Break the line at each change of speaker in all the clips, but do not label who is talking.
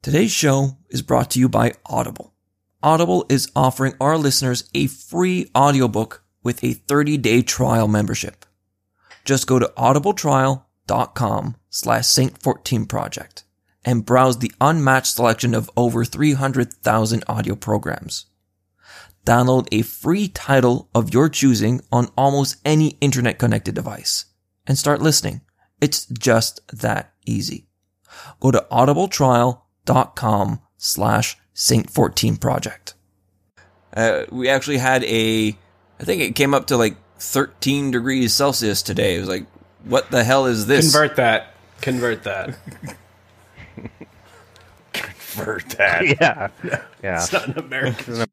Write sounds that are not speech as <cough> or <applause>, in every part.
Today's show is brought to you by Audible. Audible is offering our listeners a free audiobook with a 30-day trial membership. Just go to audibletrial.com slash Saint14project and browse the unmatched selection of over 300,000 audio programs. Download a free title of your choosing on almost any internet connected device and start listening. It's just that easy. Go to audibletrial.com slash Saint14project. Uh, we actually had a, I think it came up to like 13 degrees Celsius today. It was like, what the hell is this?
Convert that. Convert that. <laughs>
Convert that. <laughs>
Yeah. Yeah.
It's not an American.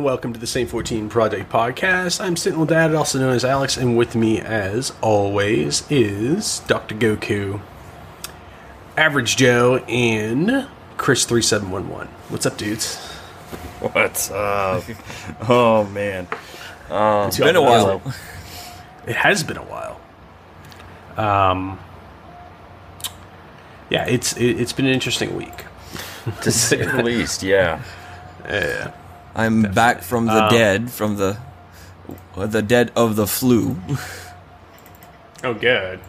And welcome to the Saint 14 Project Podcast. I'm Sentinel Dad, also known as Alex, and with me, as always, is Dr. Goku, Average Joe, and Chris3711. What's up, dudes?
What's up? oh man.
It's
been a while.
It has been a while. Um, yeah, it's it, it's been an interesting week.
To say the <laughs> least, yeah.
I'm back from the um, dead, from the the dead of the flu. <laughs>
Oh, good.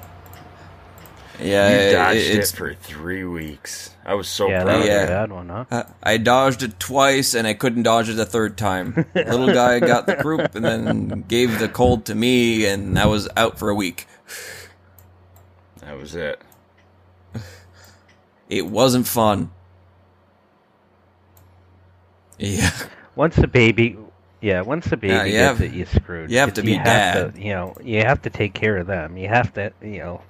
Yeah,
You
it-
dodged
it's
it for three weeks. I was so
Yeah, that
proud.
was
Yeah.
a bad one, huh?
I- I dodged it twice and I couldn't dodge it a third time. <laughs> Little guy got the croup and then gave the cold to me, and I was out for a week.
That was it.
It wasn't fun. <laughs> Yeah,
Once the baby, yeah, once the baby
Yeah, you
gets
have-
it, you screwed.
you have
'Cause
to be
have
dad.
To, you know, you have to take care of them. You have to, you know,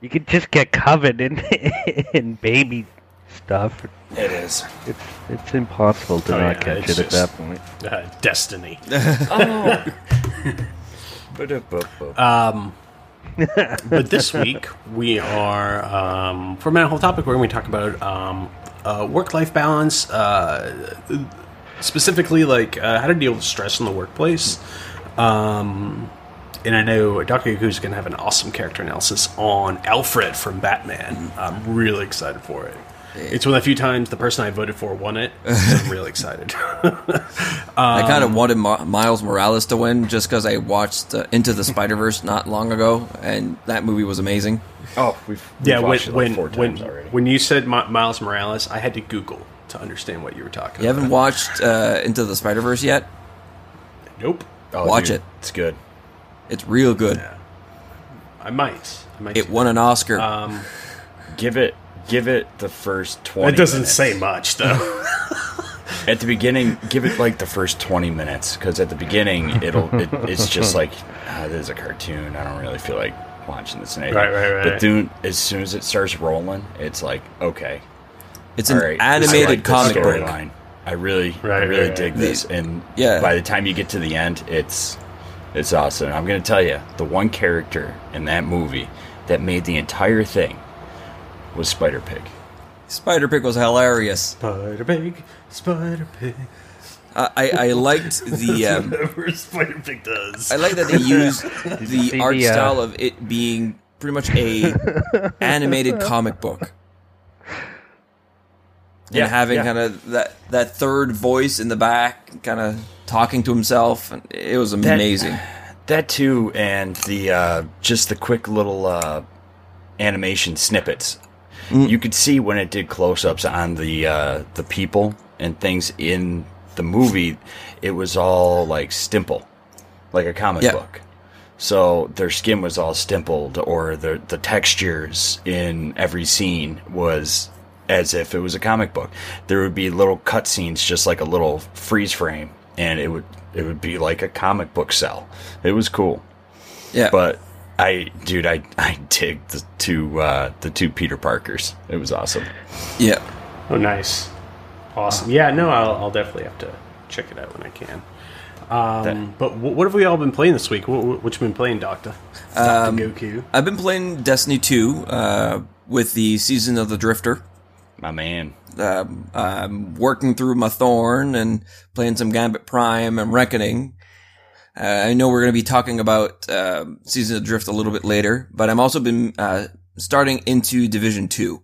you could just get covered in <laughs> in baby stuff.
It is.
It's it's impossible to
Oh,
not
yeah,
catch
it's
it at
just-
that point.
Uh, destiny.
Oh. <laughs> <laughs>
Um, but this week we are um, for my whole topic. We're going to talk about um, uh, work-life balance, uh, specifically like uh, how to deal with stress in the workplace. Um, and I know Dr. Goku's going to have an awesome character analysis on Alfred from Batman. I'm really excited for it. It's one of the few times the person I voted for won it. So I'm <laughs> really excited. <laughs>
I kind of wanted Ma- Miles Morales to win just because I watched uh, Into the Spider Verse not long ago, and that movie was amazing.
Oh, we've, we've
yeah, when
watched it like
when
four
when,
times already.
when you said Mi- Miles Morales, I had to Google to understand what you were talking about.
You
about.
haven't watched uh, Into the Spider Verse yet?
Nope.
Oh,
watch
dude,
it.
It's good.
It's real good.
Yeah. I might. I might.
It
do
won an Oscar.
Um,
Give it. Give it the first twenty.
it doesn't
minutes.
say much though. <laughs>
At the beginning, give it like the first twenty minutes because at the beginning, it'll it, it's just like ah, this is a cartoon. I don't really feel like watching this. And.
Right, right, right.
But then, as soon as it starts rolling, it's like okay,
it's an
right,
animated
like
comic book.
storyline. I really, I really
right,
dig
right.
this, and
Yeah.
by the time you get to the end, it's it's awesome. I'm gonna tell you, the one character in that movie that made the entire thing was Spider Pig.
Spider Pig was hilarious.
Spider Pig, Spider Pig.
I, I, I liked <laughs> the um,
Whatever Spider Pig does.
I like that they used <laughs> the art
the, uh,
style of it being pretty much a <laughs> animated comic book.
Yeah,
and having
yeah.
kind of that that third voice in the back, kind of talking to himself, and it was amazing.
That too, and the uh, just the quick little uh, animation snippets. You could see when it did close-ups on the uh, the people and things in the movie. It was all like stimple, like a comic
Yeah.
book. So their skin was all stimpled, or the the textures in every scene was as if it was a comic book. There would be little cutscenes, just like a little freeze frame, and it would it would be like a comic book cell. It was cool,
yeah,
but I, dude, I, I dig the two, uh, the two Peter Parkers. It was awesome.
Yeah.
Oh, nice, awesome. Yeah, no, I'll, I'll definitely have to check it out when I can. Um, but wh- what have we all been playing this week? What, what, what you been playing, Doctor? Doctor Goku.
I've been playing Destiny 2 uh, with the Season of the Drifter.
My man.
Um, I'm working through my Thorn and playing some Gambit Prime and Reckoning. Uh, I know we're going to be talking about uh, Season of Drift a little bit later, but I'm also been uh, starting into Division 2.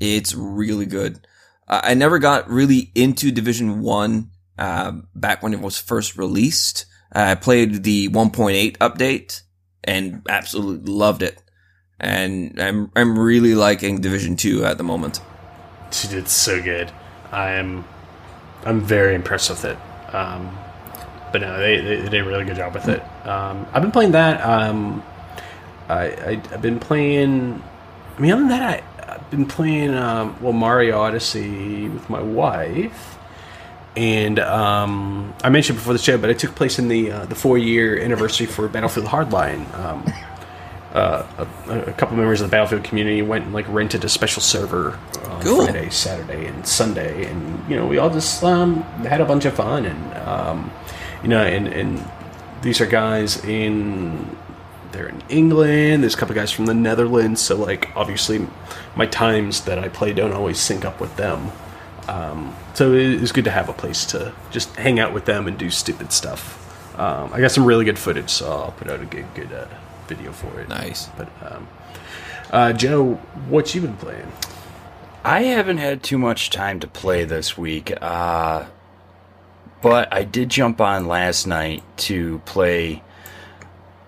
It's really good. Uh, I never got really into Division 1 uh, back when it was first released. I played the 1.8 update and absolutely loved it. And I'm I'm really liking Division 2 at the moment.
Dude, it's so good. I'm I'm very impressed with it. Um, but no, they, they, they did a really good job with it. Um, I've been playing that. Um, I, I I've been playing. I mean, other than that, I, I've been playing um, well Mario Odyssey with my wife. And um, I mentioned before the show, but it took place in the uh, the four year anniversary for Battlefield Hardline. Uh, a, a couple members of the Battlefield community went and like rented a special server on
Cool.
Friday, Saturday, and Sunday, and you know we all just um, had a bunch of fun, and um, you know, and and these are guys in they're in England. There's a couple guys from the Netherlands, so like obviously my times that I play don't always sync up with them. Um, so it is good to have a place to just hang out with them and do stupid stuff. Um, I got some really good footage, so I'll put out a good good uh, video for it.
Nice.
But um, uh, Joe, what you been playing?
I haven't had too much time to play this week, uh, but I did jump on last night to play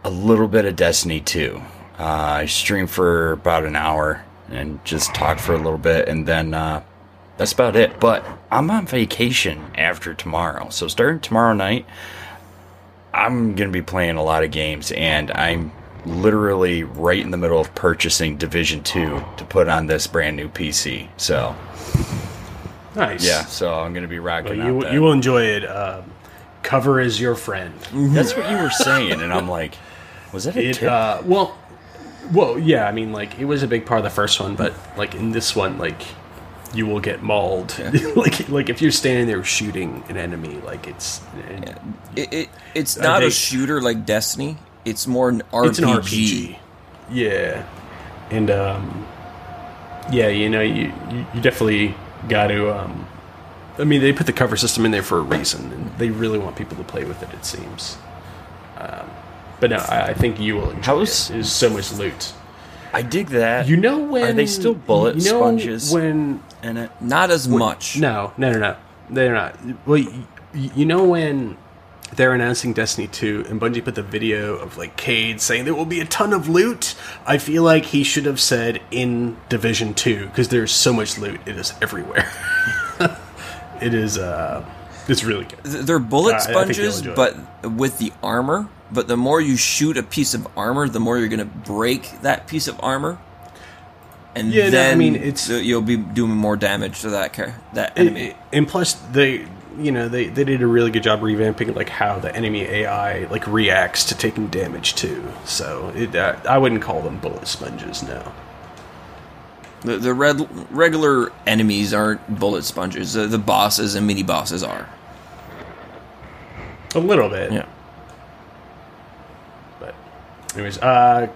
a little bit of Destiny 2. Uh, I streamed for about an hour and just talked for a little bit, and then uh, that's about it. But I'm on vacation after tomorrow, so starting tomorrow night, I'm going to be playing a lot of games, and I'm literally right in the middle of purchasing Division 2 to put on this brand new PC. So,
Nice.
yeah, so I'm going to be rocking
Well,
out
you
that.
you will enjoy it. Um, cover is your friend.
That's what you were saying, and I'm like, was that a
It
tip?
uh, well, well, yeah. I mean, like it was a big part of the first one, but like in this one, like you will get mauled. <laughs> like like if you're standing there shooting an enemy, like it's
It, it it's
I
not a shooter like Destiny. It's more an RPG.
it's an RPG. Yeah, and um, yeah, you know, you you, definitely got to. Um, I mean, they put the cover system in there for a reason, and they really want people to play with it. It seems. Um, but no, I, I think you will enjoy
How's-
it. There's so much loot.
I dig that.
You know when
Are they still bullet
you know
sponges
when
it?
Not as much.
No, no, no, no. They're not. Well, you, you know when they're announcing Destiny 2 and Bungie put the video of like Cayde saying there will be a ton of loot. I feel like he should have said in Division 2 because there's so much loot. It is everywhere. <laughs> it is uh it's really good.
They're bullet
I- I think you'll
sponges,
enjoy
but with the armor. But the more you shoot a piece of armor, the more you're going to break that piece of armor. And
Yeah, no, I mean, it's-
you'll be doing more damage to that char- that enemy.
And plus they you know they, they did a really good job revamping like how the enemy AI like reacts to taking damage too. So it, uh, I wouldn't call them bullet sponges now.
the the red, regular enemies aren't bullet sponges. The, the bosses and mini bosses are.
A little bit.
Yeah.
But, anyways, uh,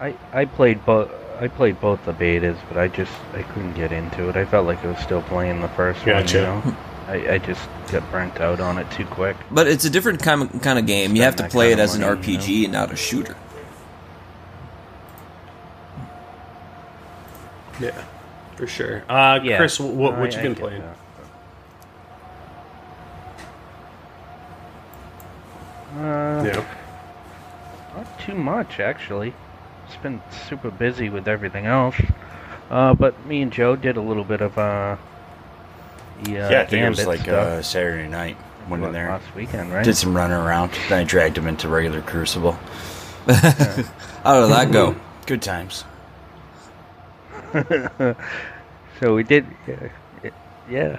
I I played both. I played both the betas, but I just I couldn't get into it. I felt like I was still playing the first
Gotcha.
one. You know? I, I just got burnt out on it too quick.
But it's a different kind of, kind of game. You have to play it
kind of
as an
money, you
RPG and not a shooter.
yeah, for sure. Uh,
Yeah,
Chris, what, what
I-
you been playing?
that. Uh,
Yeah.
Not too much, actually. It's been super busy with everything else. Uh, but me and Joe did a little bit of uh, the, uh
yeah, I think it was like uh, Saturday night. Went in there,
last weekend, right?
did some running around. Then I dragged him into regular Crucible. <laughs>
How did that go?
Good times. <laughs>
So we did, yeah, yeah.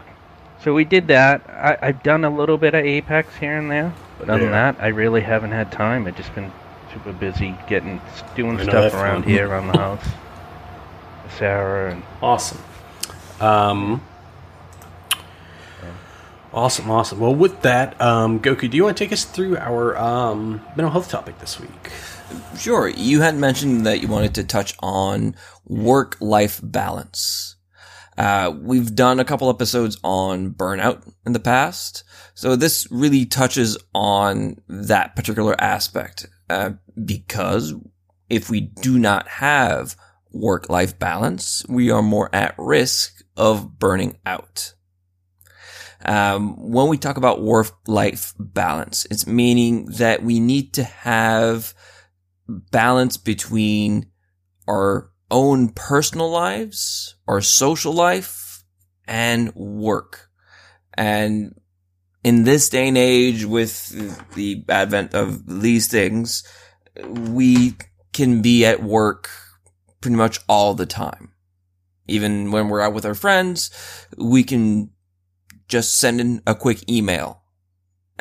So we did that. I, I've done a little bit of Apex here and there. But other than that, I really haven't had time. I've just been super busy getting doing
I know
stuff
that
around
feeling.
here around the house. Sarah and
Awesome. Um, awesome, awesome. Well, with that, um, Goku, do you want to take us through our um, mental health topic this week?
Sure. You had mentioned that you wanted to touch on work life balance. Uh, we've done a couple episodes on burnout in the past. So this really touches on that particular aspect. Uh, because if we do not have work life balance, we are more at risk of burning out. Um, when we talk about work life balance, it's meaning that we need to have balance between our own personal lives, our social life, and work. And in this day and age, with the advent of these things, we can be at work pretty much all the time. Even when we're out with our friends, we can just send in a quick email.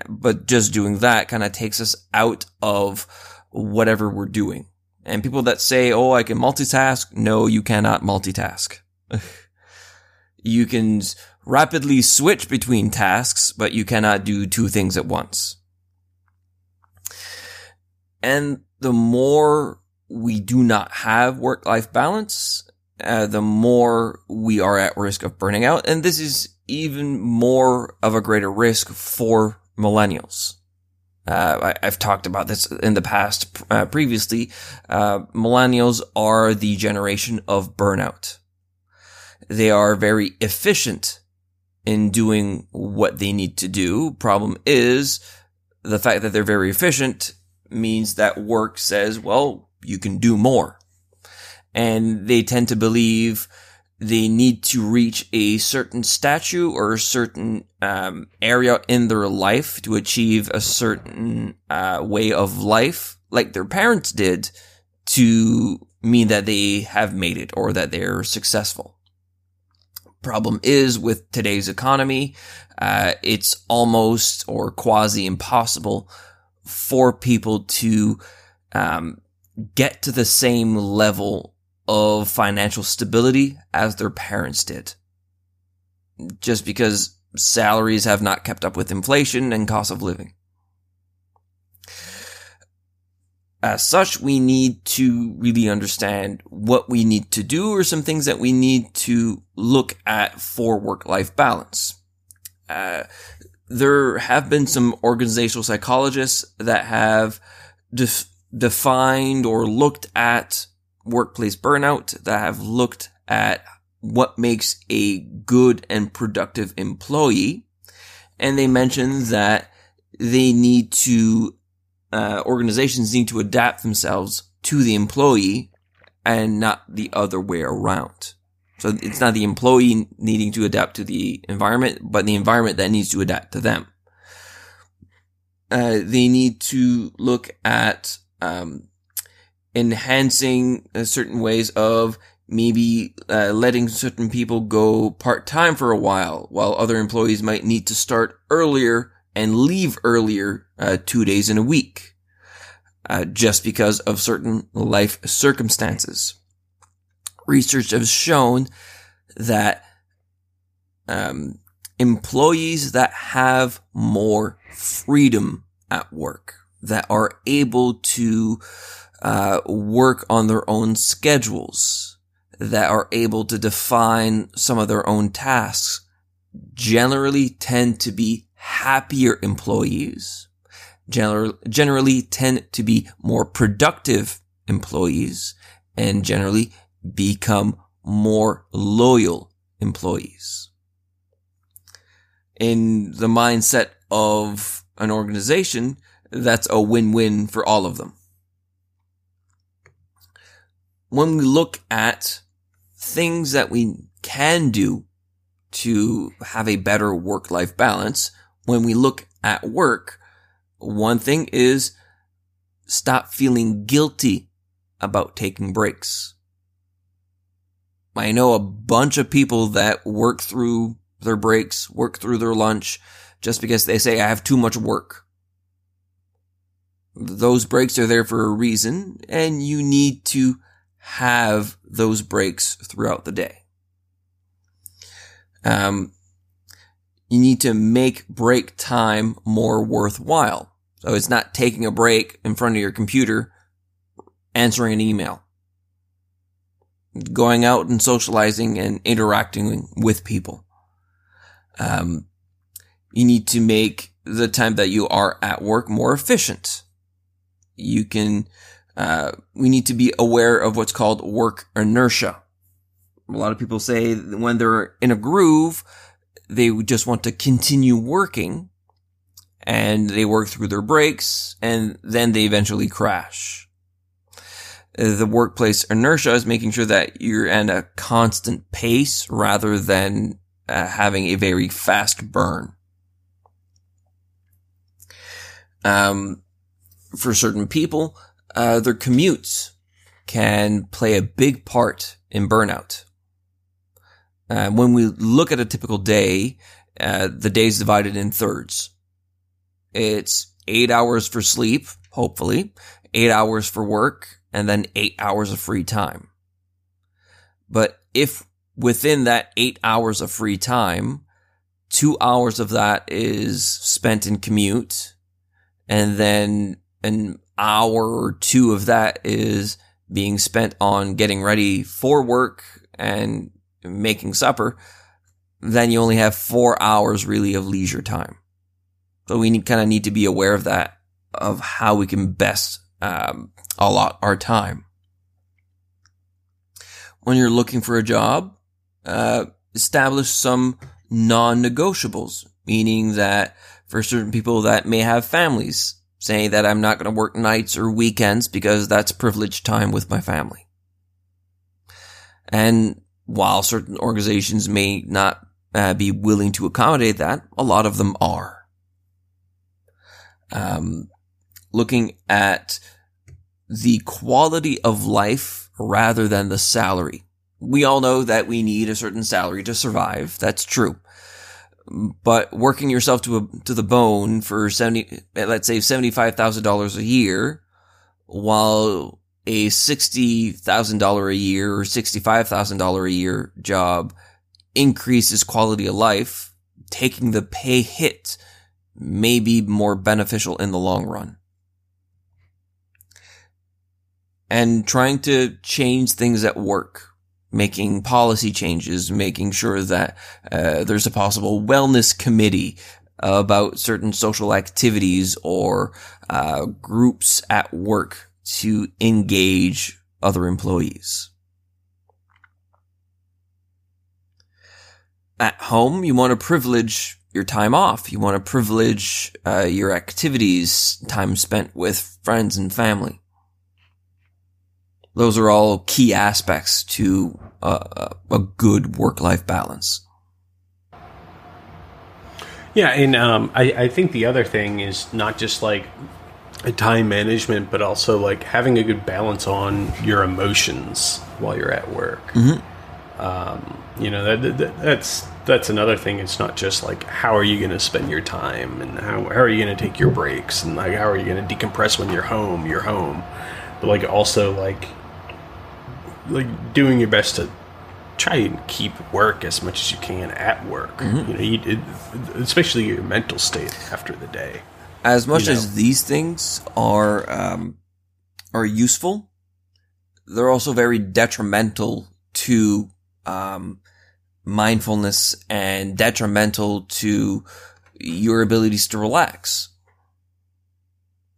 But just doing that kind of takes us out of whatever we're doing. And people that say, oh, I can multitask, no, you cannot multitask. <laughs> you can rapidly switch between tasks, but you cannot do two things at once. And the more we do not have work-life balance, uh, the more we are at risk of burning out. And this is even more of a greater risk for millennials. Uh, I, I've talked about this in the past uh, previously. Uh, millennials are the generation of burnout. They are very efficient in doing what they need to do. Problem is the fact that they're very efficient means that work says, well, you can do more. And they tend to believe they need to reach a certain statue or a certain um, area in their life to achieve a certain uh, way of life, like their parents did, to mean that they have made it or that they're successful. Problem is with today's economy, uh, it's almost or quasi impossible for people to um, get to the same level of financial stability as their parents did. Just because salaries have not kept up with inflation and cost of living. As such, we need to really understand what we need to do or some things that we need to look at for work-life balance. Uh, there have been some organizational psychologists that have def- defined or looked at workplace burnout, that have looked at what makes a good and productive employee. And they mentioned that they need to, uh, organizations need to adapt themselves to the employee and not the other way around. So it's not the employee needing to adapt to the environment, but the environment that needs to adapt to them. Uh, they need to look at, um, enhancing uh, certain ways of maybe uh, letting certain people go part time for a while, while other employees might need to start earlier and leave earlier uh, two days in a week, uh, just because of certain life circumstances. Research has shown that um, employees that have more freedom at work, that are able to uh, work on their own schedules, that are able to define some of their own tasks, generally tend to be happier employees, gener- generally tend to be more productive employees, and generally become more loyal employees. In the mindset of an organization, that's a win-win for all of them when we look at things that we can do to have a better work-life balance, when we look at work, one thing is stop feeling guilty about taking breaks. I know a bunch of people that work through their breaks, work through their lunch, just because they say I have too much work. Those breaks are there for a reason and you need to have those breaks throughout the day. Um, you need to make break time more worthwhile. So it's not taking a break in front of your computer, answering an email, going out and socializing and interacting with people. Um, you need to make the time that you are at work more efficient. You can, uh, we need to be aware of what's called work inertia. A lot of people say when they're in a groove, they just want to continue working and they work through their breaks and then they eventually crash. The workplace inertia is making sure that you're at a constant pace rather than uh, having a very fast burn. Um, for certain people, uh, their commutes can play a big part in burnout. Uh, when we look at a typical day, uh, the day is divided in thirds. It's eight hours for sleep, hopefully, eight hours for work, and then eight hours of free time. But if within that eight hours of free time, two hours of that is spent in commute, and then an hour or two of that is being spent on getting ready for work and making supper, then you only have four hours really of leisure time. So we kind of need to be aware of that, of how we can best um, allot our time. When you're looking for a job, uh, establish some non-negotiables, meaning that for certain people that may have families, saying that I'm not going to work nights or weekends because that's privileged time with my family. And while certain organizations may not uh, be willing to accommodate that, a lot of them are. Um, looking at the quality of life rather than the salary. We all know that we need a certain salary to survive. That's true. But working yourself to a, to the bone for 70, let's say $75,000 a year while a $60,000 a year or $65,000 a year job increases quality of life, taking the pay hit may be more beneficial in the long run. And trying to change things at work, making policy changes, making sure that uh, there's a possible wellness committee about certain social activities or uh, groups at work to engage other employees. At home, you want to privilege your time off. You want to privilege uh, your activities, time spent with friends and family. Those are all key aspects to uh, a good work-life balance.
Yeah, and um, I, I think the other thing is not just like time management, but also like having a good balance on your emotions while you're at work. Mm-hmm. Um, you know, that, that, that's that's another thing. It's not just like how are you going to spend your time and how, how are you going to take your breaks and like how are you going to decompress when you're home. You're home, but like also like like doing your best to try and keep work as much as you can at work. Mm-hmm. You know, you, it, especially your mental state after the day
as much you know. as these things are um, are useful, they're also very detrimental to um, mindfulness and detrimental to your abilities to relax.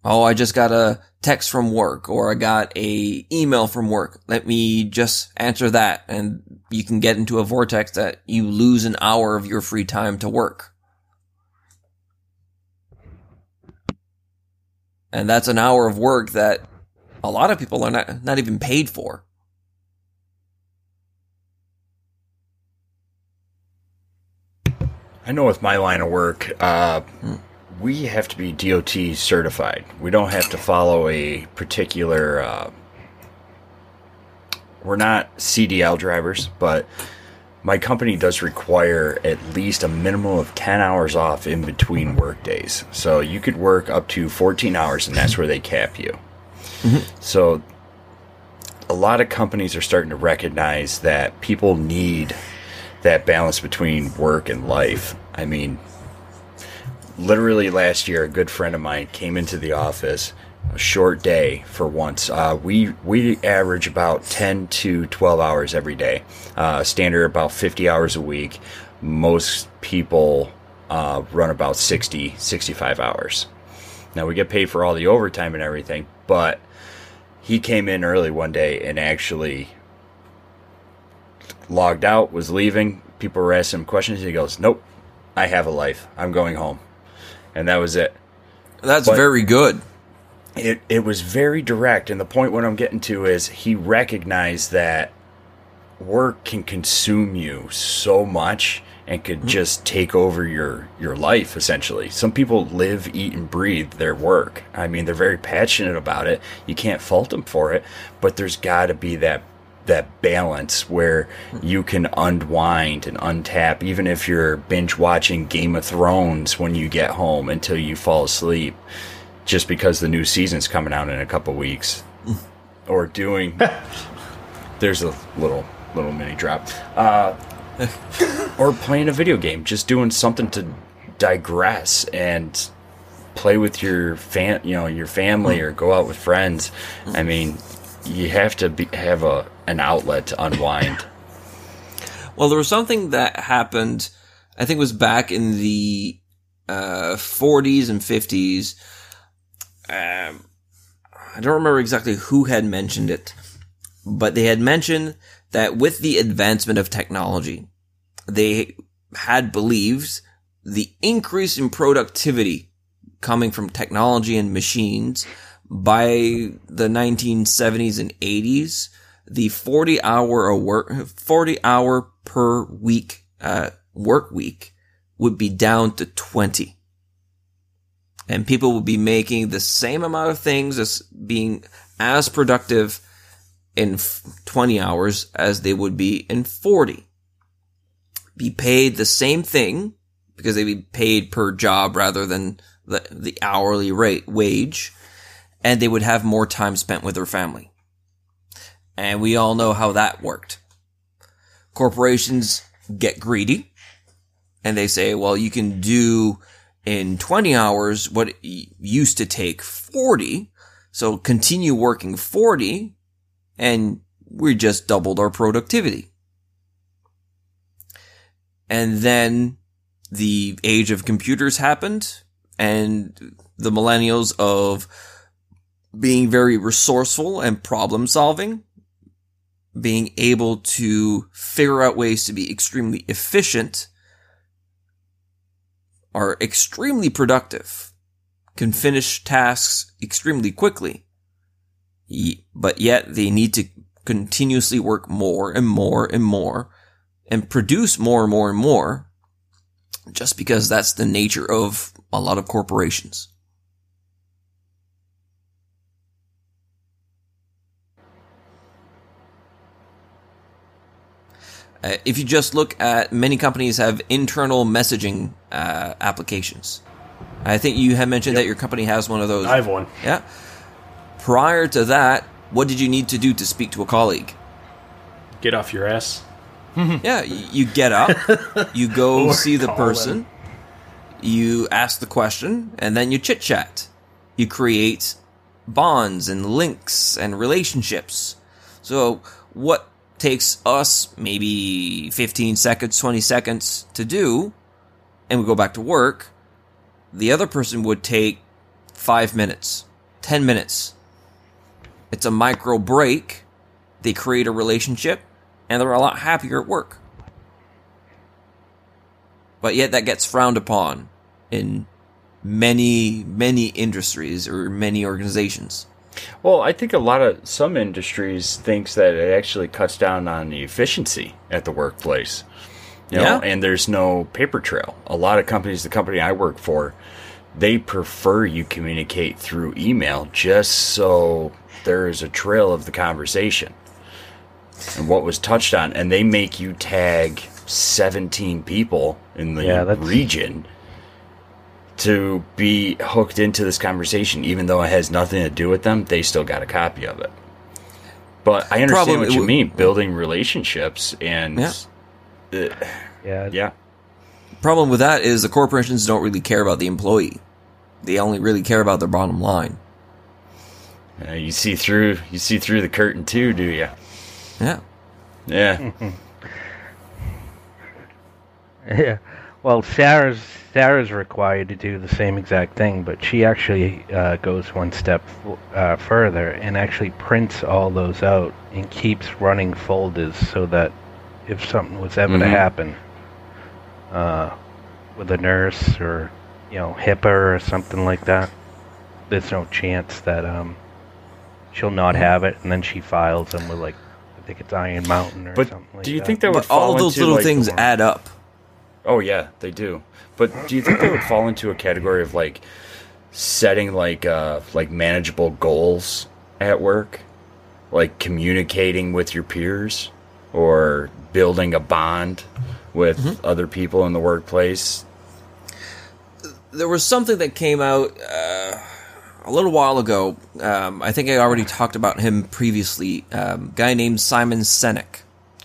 Oh, I just got a text from work or I got a email from work. Let me just answer that and you can get into a vortex that you lose an hour of your free time to work. And that's an hour of work that a lot of people are not, not even paid for.
I know with my line of work, uh, we have to be DOT certified. We don't have to follow a particular. Uh, we're not CDL drivers, but my company does require at least a minimum of 10 hours off in between work days. So you could work up to 14 hours, and that's where they cap you. So a lot of companies are starting to recognize that people need that balance between work and life. I mean, literally last year, a good friend of mine came into the office. A short day for once. Uh, we we average about ten to twelve hours every day. Uh, standard about fifty hours a week. Most people uh, run about 60, 65 hours. Now we get paid for all the overtime and everything, but he came in early one day and actually logged out, was leaving. People were asking him questions. He goes, "Nope, I have a life. I'm going home," and that was it.
That's
But-
very good.
It it was very direct, and the point what I'm getting to is he recognized that work can consume you so much and could mm. just take over your your life essentially. Some people live, eat, and breathe their work. I mean, they're very passionate about it. You can't fault them for it, but there's got to be that that balance where you can unwind and untap even if you're binge watching Game of Thrones when you get home until you fall asleep just because the new season's coming out in a couple weeks. <laughs> Or doing <laughs> there's a little little mini drop. Uh, or playing a video game just doing something to digress and play with your fan you know your family or go out with friends. I mean you have to be, have a an outlet to unwind
Well, there was something that happened. I think it was back in the uh, 40s and 50s. Um, I don't remember exactly who had mentioned it, but they had mentioned that with the advancement of technology, they had believed the increase in productivity coming from technology and machines by the 1970s and 80s the 40 hour a work 40 hour per week uh, work week would be down to 20 and people would be making the same amount of things as being as productive in 20 hours as they would be in 40 be paid the same thing because they'd be paid per job rather than the, the hourly rate wage and they would have more time spent with their family and we all know how that worked. Corporations get greedy and they say, well, you can do in 20 hours what used to take 40. So continue working 40 and we just doubled our productivity. And then the age of computers happened and the millennials of being very resourceful and problem solving being able to figure out ways to be extremely efficient are extremely productive, can finish tasks extremely quickly, but yet they need to continuously work more and more and more and produce more and more and more just because that's the nature of a lot of corporations. Uh, if you just look at many companies have internal messaging uh, applications. I think you had mentioned that your company has one of those.
I have one.
yeah. Prior to that, what did you need to do to speak to a colleague?
Get off your ass. <laughs>
Yeah, you get up, <laughs> you go see the person, you ask the question, and then you chit chat. You create bonds and links and relationships. So, what takes us maybe 15 seconds, 20 seconds to do, and we go back to work, the other person would take five minutes, 10 minutes. It's a micro break. They create a relationship and they're a lot happier at work. But yet that gets frowned upon in many, many industries or many organizations.
Well, I think a lot of some industries thinks that it actually cuts down on the efficiency at the workplace. You know,
Yeah.
and there's no paper trail. A lot of companies, the company I work for, they prefer you communicate through email just so there is a trail of the conversation and what was touched on, and they make you tag 17 people in the
Yeah,
region to be hooked into this conversation, even though it has nothing to do with them. They still got a copy of it. But I understand
Problem-
what you mean, building relationships and
Yeah.
uh,
Yeah.
yeah.
Problem with that is the corporations don't really care about the employee. They only really care about their bottom line.
Uh, you see through you see through the curtain too, do you?
Yeah.
Yeah. <laughs>
Yeah. Well, Sarah's Sarah's required to do the same exact thing, but she actually uh, goes one step uh, further and actually prints all those out and keeps running folders so that if something was ever to
Mhm.
happen uh, with a nurse or you know HIPAA or something like that, there's no chance that um, she'll not have it, and then she files them with like I think it's Iron Mountain or
But
something like
do you
that.
think that would
all of those
into,
little
like,
things add up.
Oh yeah, they do. But do you think they would fall into a category of like setting like uh like manageable goals at work? Like communicating with your peers or building a bond with
Mm-hmm.
other people in the workplace?
there was something that came out uh, a little while ago. Um, I think I already talked about him previously. Um, guy named Simon Sinek.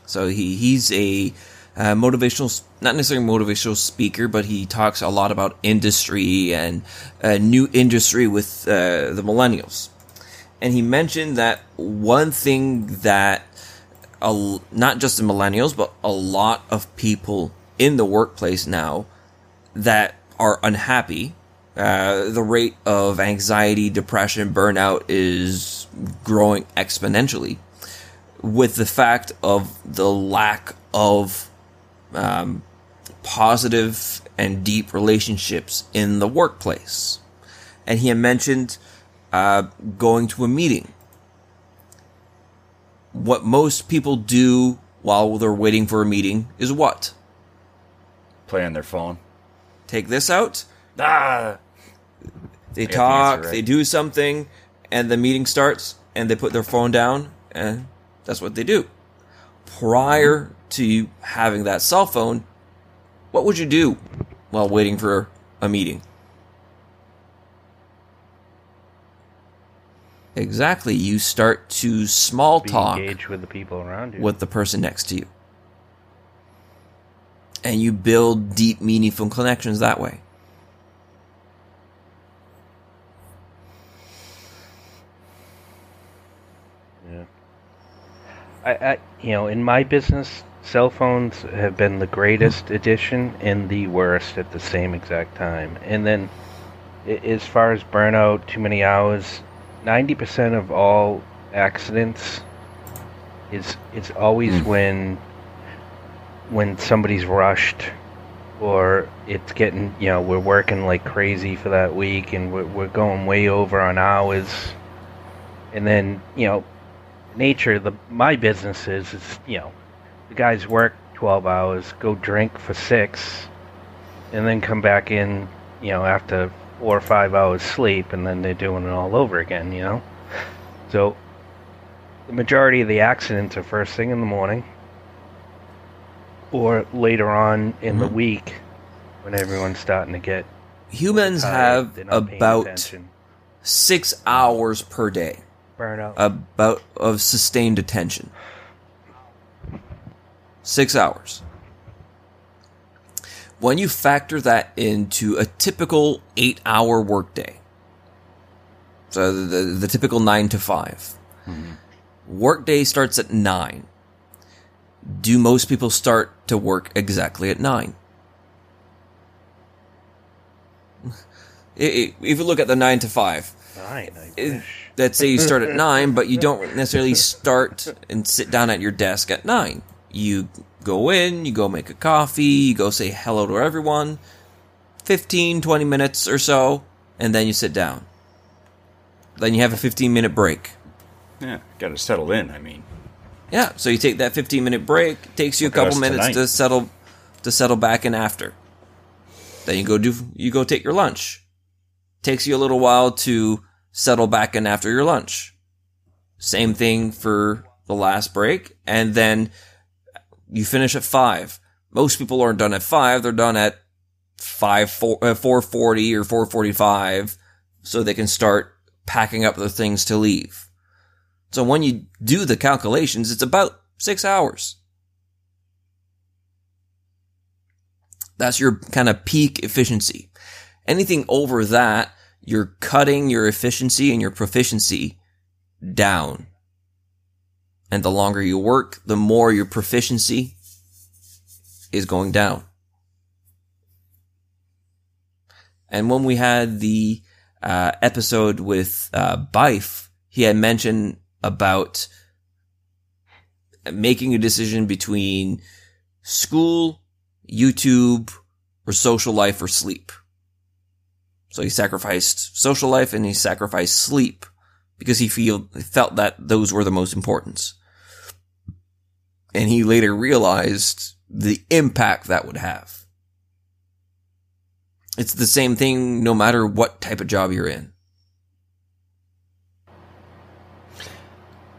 So he he's a uh, motivational, not necessarily motivational speaker, but he talks a lot about industry and uh, new industry with uh, the millennials. And he mentioned that one thing that a not just the millennials, but a lot of people in the workplace now that are unhappy. Uh, the rate of anxiety, depression, burnout is growing exponentially with the fact of the lack of um, positive and deep relationships in the workplace. And he had mentioned uh, going to a meeting. What most people do while they're waiting for a meeting is what?
Play on their phone.
Take this out,
Ah,
they
got the
talk,
right.
they do something, and the meeting starts, and they put their phone down, and that's what they do. Prior to having that cell phone, what would you do while waiting for a meeting? Exactly. You start to small
Be
talk
engaged with the people around you.
with the person next to you. And you build deep, meaningful connections that way.
I, I, you know, in my business, cell phones have been the greatest addition and the worst at the same exact time. And then, as far as burnout, too many hours, ninety percent of all accidents is it's always hmm. when when somebody's rushed or it's getting you know we're working like crazy for that week and we're, we're going way over on hours and then you know nature the my business is is you know the guys work 12 hours go drink for six and then come back in you know after four or five hours sleep and then they're doing it all over again you know? So the majority of the accidents are first thing in the morning or later on in the mm-hmm. week when everyone's starting to get
Humans
tired,
have
they're not paying
about
attention.
six hours per day
burnout
about of sustained attention. Six hours. When you factor that into a typical eight hour workday, so the, the, the typical nine to 5 mm-hmm. workday starts at nine. Do most people start to work exactly at nine? <laughs> I- I- If you look at the nine to five,
Fine, I
it-
wish.
Let's say you start at nine, but you don't necessarily start and sit down at your desk at nine. You go in, you go make a coffee, you go say hello to everyone, 15, 20 minutes or so, and then you sit down. Then you have a 15 minute break.
yeah, got to settle in. I mean,
Yeah, so you take that 15 minute break, it takes you a
Look
couple minutes
tonight.
to settle to settle back in after. Then you go do you go take your lunch. Takes you a little while to settle back in after your lunch. Same thing for the last break and then you finish at 5. Most people aren't done at five; they're done at five four uh, four forty or four forty five, so they can start packing up their things to leave. So when you do the calculations, it's about six hours. That's your kind of peak efficiency. Anything over that, you're cutting your efficiency and your proficiency down. And the longer you work, the more your proficiency is going down. And when we had the uh, episode with uh, Bife, he had mentioned about making a decision between school, YouTube, or social life or sleep. So he sacrificed social life and he sacrificed sleep because he feel, felt that those were the most important. And he later realized the impact that would have. It's the same thing no matter what type of job you're in.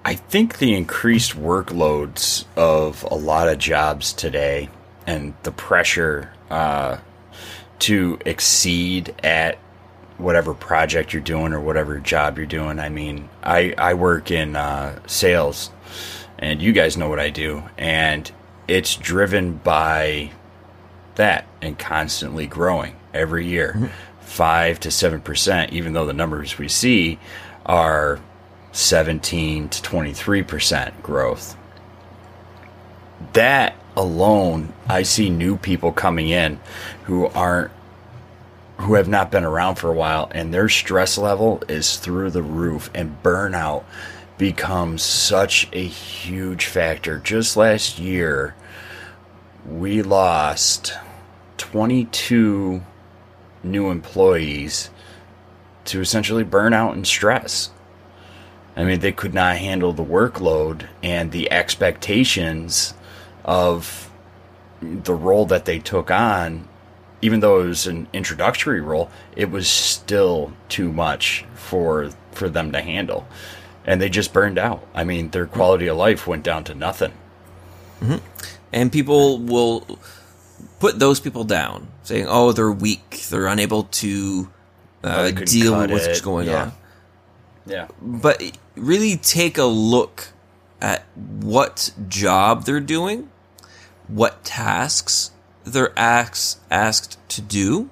I think the increased workloads of a lot of jobs today and the pressure uh, to exceed at whatever project you're doing or whatever job you're doing. I mean, I, I work in uh, sales, and you guys know what I do, and it's driven by that and constantly growing every year, mm-hmm. five to seven percent. Even though the numbers we see are seventeen to twenty three percent growth. That alone, I see new people coming in who aren't who have not been around for a while and their stress level is through the roof and burnout becomes such a huge factor. Just last year, we lost 22 new employees to essentially burnout and stress. I mean, they could not handle the workload and the expectations of the role that they took on even though it was an introductory role, it was still too much for for them to handle, and they just burned out. I mean, their quality of life went down to nothing.
Mm-hmm. And people will put those people down, saying, "Oh, they're weak. They're unable to uh, oh, deal with what's it. going
yeah.
on."
Yeah.
But really, take a look at what job they're doing, what tasks they're asked asked to do,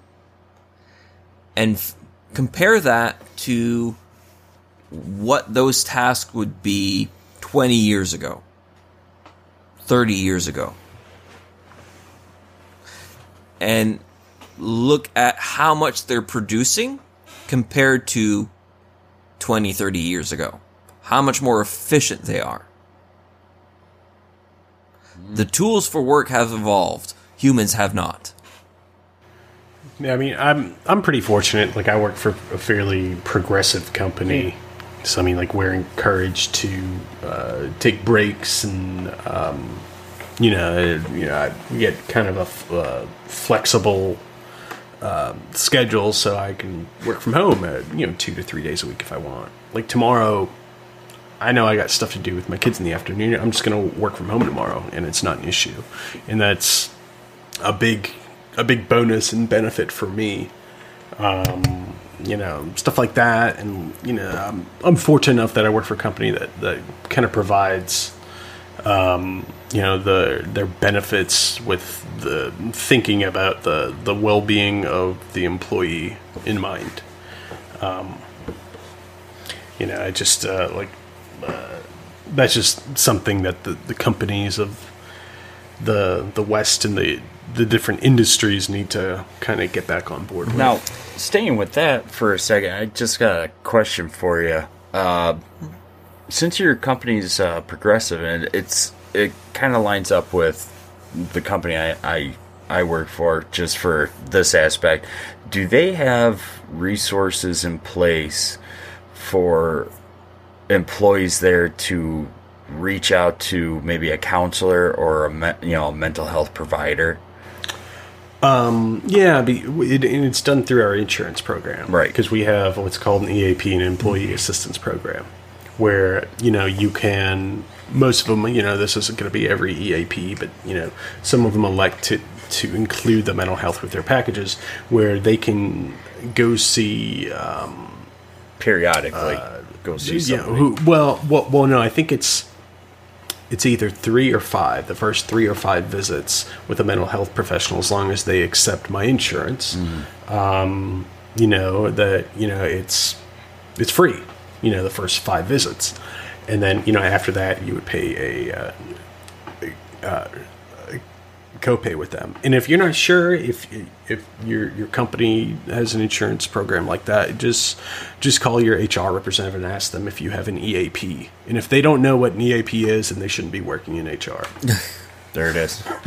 and f- compare that to what those tasks would be 20 years ago, 30 years ago. And look at how much they're producing compared to 20, 30 years ago. How much more efficient they are. The tools for work have evolved humans have not.
Yeah, I mean, I'm I'm pretty fortunate. Like, I work for a fairly progressive company, so I mean, like, we're encouraged to uh, take breaks and, um, you know, you know, I get kind of a uh, flexible um, schedule, so I can work from home, at, you know, two to three days a week if I want. Like tomorrow, I know I got stuff to do with my kids in the afternoon. I'm just going to work from home tomorrow, and it's not an issue, and that's a big a big bonus and benefit for me. Um, you know, stuff like that, and you know, I'm, I'm fortunate enough that I work for a company that that kind of provides, um, you know, the their benefits with the thinking about the the well being of the employee in mind. Um, you know, I just uh, like uh, that's just something that the, the companies of the the West and the the different industries need to kind of get back on board with.
Now, staying with that for a second, I just got a question for you. Uh, since your company's uh, progressive and it's it kind of lines up with the company I, I I work for, just for this aspect, do they have resources in place for employees there to reach out to maybe a counselor or a me- you know a mental health provider
um, yeah, be, it, it's done through our insurance program,
right?
Because we have what's called an EAP, an Employee Assistance Program, where you know you can most of them you know this isn't going to be every EAP, but you know some of them elect to to include the mental health with their packages, where they can go see. Um,
Periodically, go see
yeah, who, well, well, well, no, I think it's it's either three or five. The first three or five visits with a mental health professional, as long as they accept my insurance. Um, you know that you know it's it's free. You know the first five visits, and then you know after that you would pay a. Uh, uh, copay with them. And if you're not sure if if your your company has an insurance program like that, just just call your HR representative and ask them if you have an EAP. And if they don't know what an EAP is, then they shouldn't be working in HR. <laughs>
There it is. <laughs>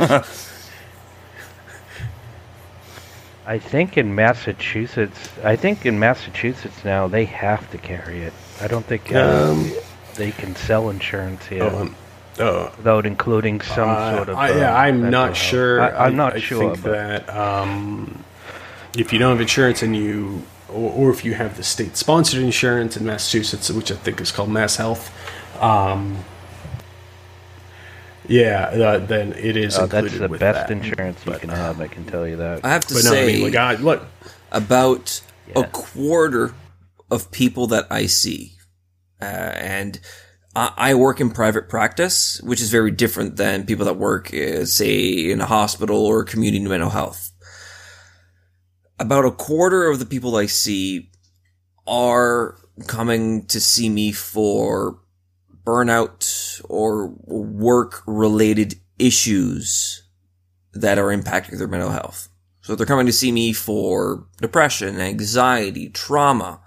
I think in Massachusetts, I think in Massachusetts now they have to carry it. I don't think uh,
Um,
they can sell insurance here
um, uh,
without including some
uh,
sort of.
I,
uh,
yeah, I'm not
health.
sure.
I, I'm
I-
not
I
sure.
Think that um, if you don't have insurance and you, or, or if you have the state-sponsored insurance in Massachusetts, which I think is called Mass Health, um, yeah, uh, then it is
uh,
included
that's the
with
best
that.
insurance you
But,
can have. I can tell you that.
I have to
But no,
say,
I mean, like, I, look,
about a quarter of people that I see, uh, and I, work in private practice, which is very different than people that work, uh, say, in a hospital or community mental health. About a quarter of the people I see are coming to see me for burnout or work related issues that are impacting their mental health. So they're coming to see me for depression, anxiety, trauma.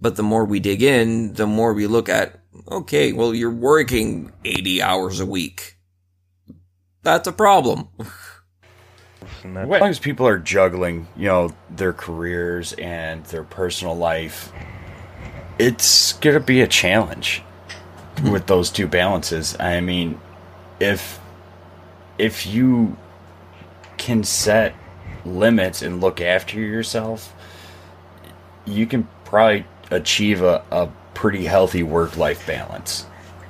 But the more we dig in, the more we look at, okay, well, you're working 80 hours a week. That's a problem.
And
As long as people are juggling, you know, their careers and their personal life, it's gonna be a challenge with those two balances. I mean, if if you can set limits and look after yourself, you can probably achieve a, a pretty healthy work life balance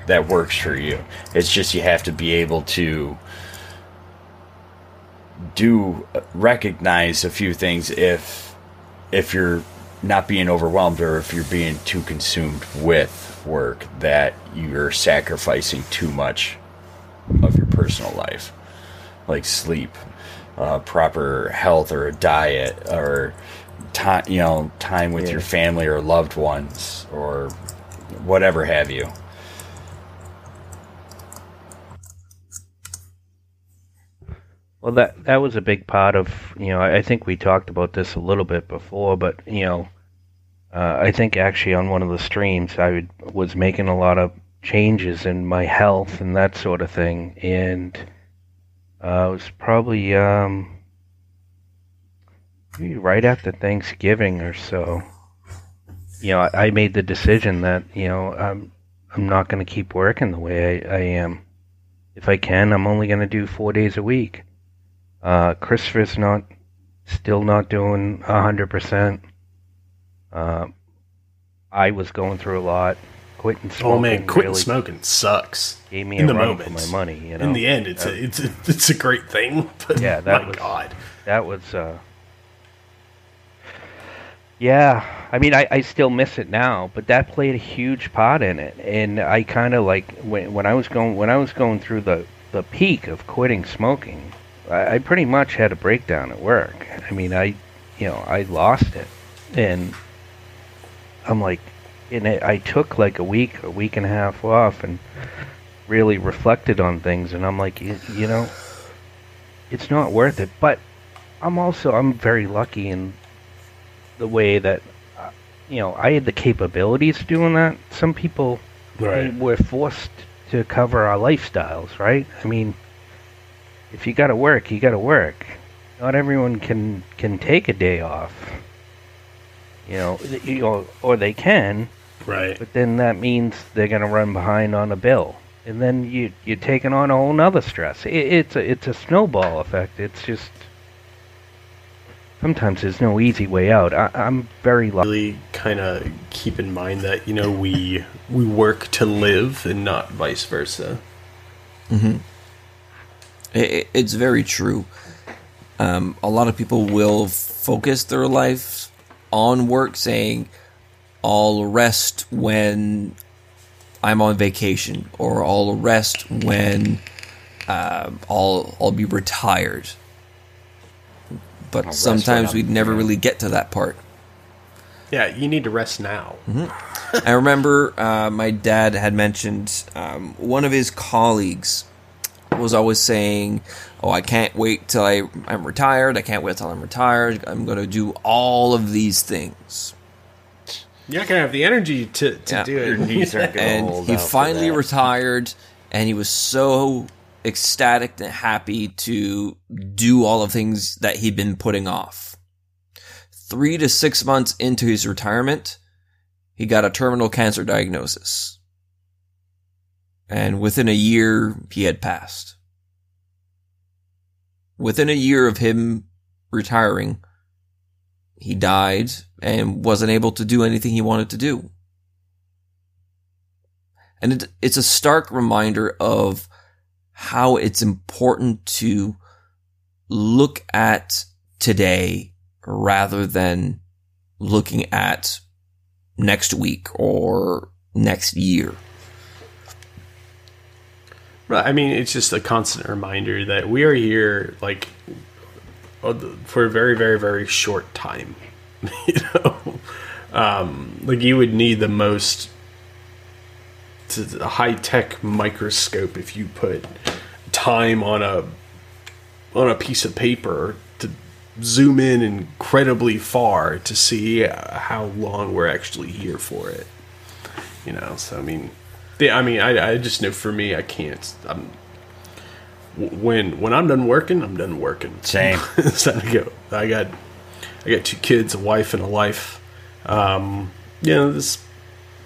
that works for you. It's just you have to be able to do recognize a few things if if you're not being overwhelmed or if you're being too consumed with work that you're sacrificing too much of your personal life like sleep uh, proper health or a diet or time you know time with
Yeah.
your family or loved ones or whatever have you
Well, that that was a big part of you know. I think we talked about this a little bit before, but you know, uh, I think actually on one of the streams I would, was making a lot of changes in my health and that sort of thing, and uh, it was probably um, right after Thanksgiving or so. You know, I, I made the decision that you know I'm I'm not going to keep working the way I, I am. If I can, I'm only going to do four days a week. Uh, Christopher's not, still not doing a hundred percent. Uh, I was going through a lot. Quitting smoking.
oh man, quitting
really
smoking sucks.
Gave me
in
a
the
run
moment.
for my money. You know,
In the end, it's
Uh,
a, it's a, it's a great thing. <laughs> But
Yeah, that
my
was-
God,
that was uh yeah i mean I, I still miss it now but that played a huge part in it. And i kind of like when, when i was going when i was going through the the peak of quitting smoking I, I pretty much had a breakdown at work. I mean i you know i lost it. And i'm like and it, i took like a week a week and a half off and really reflected on things. And i'm like you, you know it's not worth it. But I'm also I'm very lucky in the way that uh, you know I had the capabilities doing that. Some people
right?
were forced to cover our lifestyles, right? I mean, if you got to work, you got to work. Not everyone can can take a day off. You know, you know, or they can,
Right.
but then that means they're going to run behind on a bill, and then you you're taking on a whole nother stress. It, it's a it's a snowball effect. It's just sometimes there's no easy way out. I, I'm very lucky.
Really, kind of keep in mind that you know we we work to live and not vice versa.
It, it's very true. Um, a lot of people will focus their life on work, saying, "I'll rest when I'm on vacation," or "I'll rest when um I'll I'll be retired." But
rest
sometimes we
I'm-
never really get to that part.
Yeah, you need to rest now.
I remember uh, my dad had mentioned um, one of his colleagues was always saying, "Oh, I can't wait till I, I'm retired. I can't wait till I'm retired. I'm going to do all of these things."
You're not gonna have the energy to, to
Yeah.
do
Your
it.
knees aren't going to
And he finally retired, and he was so ecstatic and happy to do all of things that he'd been putting off. Three to six months into his retirement, he got a terminal cancer diagnosis. And within a year, he had passed. Within a year of him retiring, he died and wasn't able to do anything he wanted to do. And it, it's a stark reminder of how it's important to look at today rather than looking at next week or next year.
Right. I mean, it's just a constant reminder that we are here, like, uh, for a very, very, very short time. <laughs> you know, um, like you would need the most high tech microscope if you put time on a on a piece of paper to zoom in incredibly far to see how long we're actually here for it. You know, so I mean, yeah, I mean, I, I just know for me, I can't. I'm when when I'm done working, I'm done working.
Same.
it's time to go. I got I got two kids, a wife, and a life. Um, you know, this.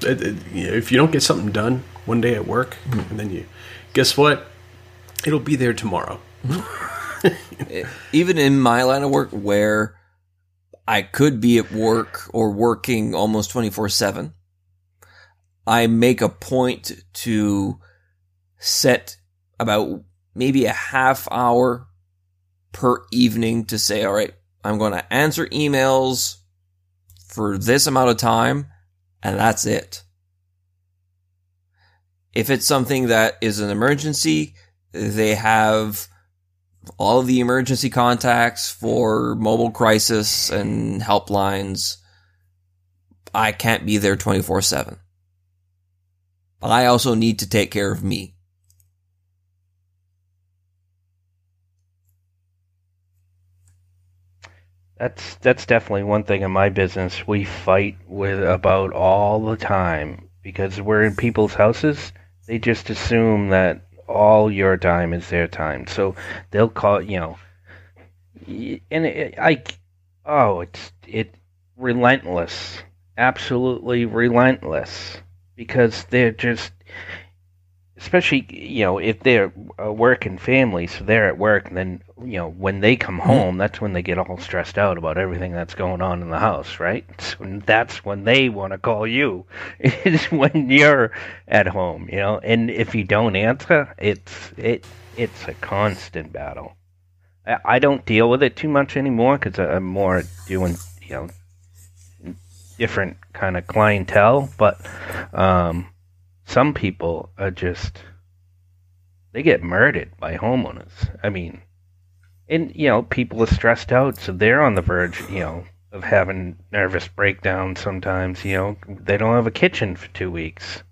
It, it, you know, if you don't get something done one day at work, mm-hmm. and then you, guess what? It'll be there tomorrow. Mm-hmm. <laughs>
even in my line of work where I could be at work or working almost 24 7, I make a point to set about maybe a half hour per evening to say, all right, I'm going to answer emails for this amount of time and that's it. If it's something that is an emergency, they have all of the emergency contacts for mobile crisis and helplines. I can't be there 24 7. I also need to take care of me.
That's that's definitely one thing in my business we fight with about all the time because we're in people's houses. They just assume that all your time is their time, so they'll call you know. And it, I, oh, it's it relentless, absolutely relentless, because they're just especially you know if they're a working family so they're at work and then you know when they come home that's when they get all stressed out about everything that's going on in the house right? <laughs> So that's when they want to call you <laughs> is when you're at home you know? And if you don't answer it's it it's a constant battle. I, I don't deal with it too much anymore because i'm more doing you know different kind of clientele but um some people are just they get murdered by homeowners. I mean, and you know, people are stressed out, so they're on the verge, you know, of having nervous breakdowns. Sometimes, you know, they don't have a kitchen for two weeks,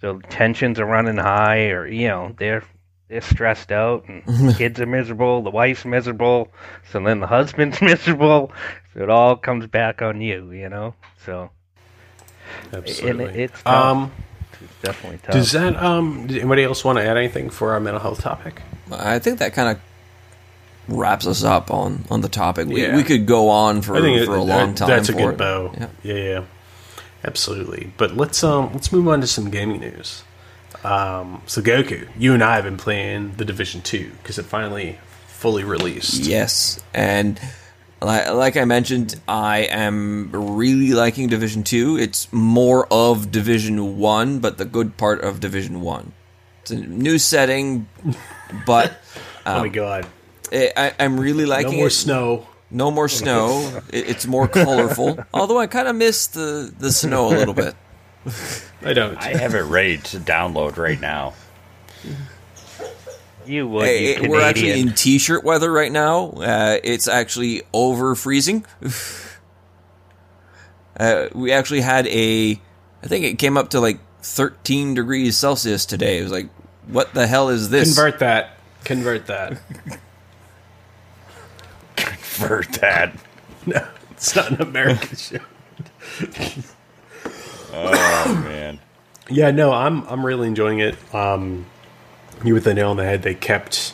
so tensions are running high, or you know, they're they're stressed out, and <laughs> kids are miserable, the wife's miserable, so then the husband's <laughs> miserable, so it all comes back on you, you know. So
Absolutely.
It- it's tough.
um,
it's definitely tough.
does that um? Did anybody else want to add anything for our mental health topic?
I think that kind of wraps us up on, on the topic. We,
Yeah.
we could go on for, for a long time.
That's a good
it.
bow.
Yeah.
Yeah. yeah, absolutely. But let's um let's move on to some gaming news. Um, so Goku, you and I have been playing the Division Two because it finally fully released.
Yes, and Like, like I mentioned, I am really liking Division Two. It's more of Division One, but the good part of Division One. It's a new setting, but <laughs>
oh my god!
I, I, I'm really liking.
No more
it.
snow.
No more snow. It- it's more colorful. <laughs> Although I kind of miss the the snow a little bit.
I don't.
I have it ready to download right now.
You would,
Hey,
you
we're actually in t-shirt weather right now. Uh, it's actually over freezing. <laughs> uh, we actually had a, I think it came up to like 13 degrees Celsius today. It was like, what the hell is this?
Convert that. Convert that. <laughs>
For that. <laughs>
No, it's not an American <laughs> show.
Oh man.
Yeah, no, I'm I'm really enjoying it. Um, you with the nail on the head. They kept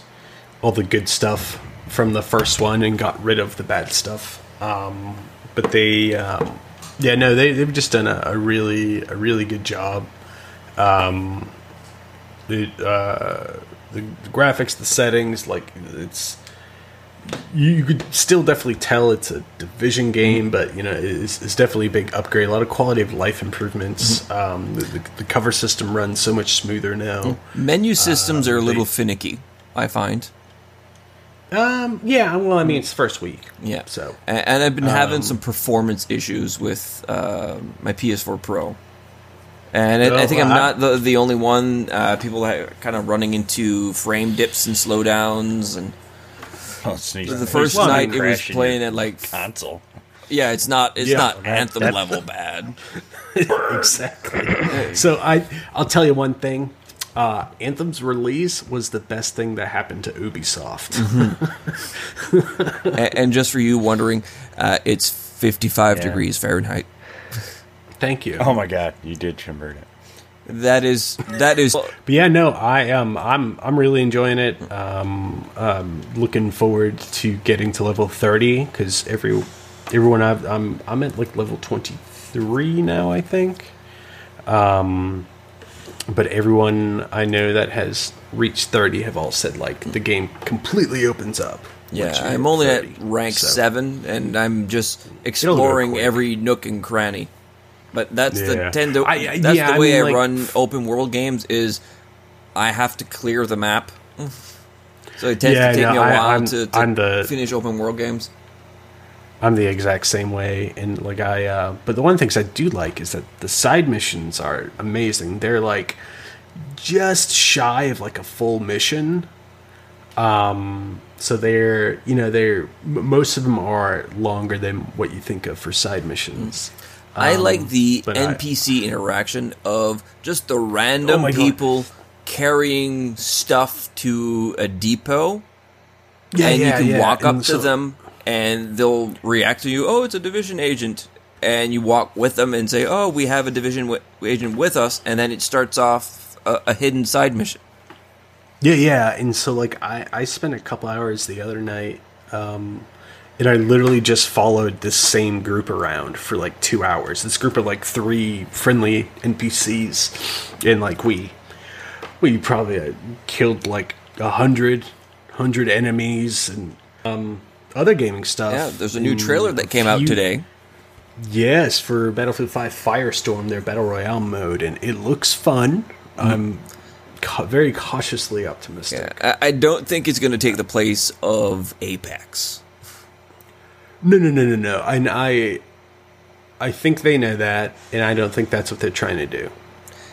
all the good stuff from the first one and got rid of the bad stuff. Um, but they, um, yeah, no, they they've just done a, a really a really good job. Um, the, uh, the graphics, the settings, like it's you, you could still definitely tell it's a division game, but you know it's, it's definitely a big upgrade. A lot of quality of life improvements. Um, the, the, the cover system runs so much smoother now.
Menu systems are a little
they-
finicky, I find.
Um, yeah, well, I mean it's first week.
Yeah.
So
A- and I've been having some performance issues with uh, my PS4 Pro. And I, I
Oh,
think I'm not the the only one. Uh, people are kind of running into frame dips and slowdowns, and <laughs>
Oh, sneeze.
the first
Well,
night it was playing at like
console.
yeah, it's not it's
Yeah,
not
that-
anthem
that's-
level bad. <laughs>
exactly. so I I'll tell you one thing. Uh, Anthem's release was the best thing that happened to Ubisoft. <laughs>
and, and just for you wondering, uh, it's 55
Yeah.
degrees Fahrenheit.
Thank you.
Oh my god, you did convert it.
That is that is
But yeah, no, I um, I'm I'm really enjoying it. Um, um, looking forward to getting to level thirty because every everyone I've I'm I'm at like level twenty three now, I think. Um, but everyone I know that has reached thirty have all said like the game completely opens up.
yeah. I'm only
30.
at rank
So-
seven, and I'm just exploring every nook and cranny. But that's the
Yeah.
tendo.
I- I-
that's
yeah,
the
I
way
mean,
I
like-
run open world games. Is I have to clear the map. So it tends
Yeah,
to take
no,
me a while
I'm-
to, to
I'm the-
finish open world games.
I'm the exact same way, and like I. Uh, but the one things I do like is that the side missions are amazing. They're like just shy of like a full mission. Um, so they're you know they're most of them are longer than what you think of for side missions.
I
Um,
like the
but I-
NPC interaction of just the random
Oh my God.
people carrying stuff to a depot,
Yeah,
and
yeah,
you can
yeah,
walk up
and
to
so-
them, and they'll react to you. Oh, it's a division agent, and you walk with them and say, "Oh, we have a division w- agent with us," and then it starts off a, a hidden side mission.
Yeah, yeah, and so like I I spent a couple hours the other night, um, and I literally just followed this same group around for like two hours. This group of like three friendly NPCs, and like we we probably uh, killed like a hundred hundred enemies and um other gaming stuff.
Yeah, there's a new trailer that came out today.
Yes, for Battlefield 5 Firestorm, their battle royale mode, and it looks fun. I'm ca- very cautiously optimistic.
Yeah, I, I don't think it's going to take the place of Apex.
No, no, no, no, no. And I, I think they know that, and I don't think that's what they're trying to do.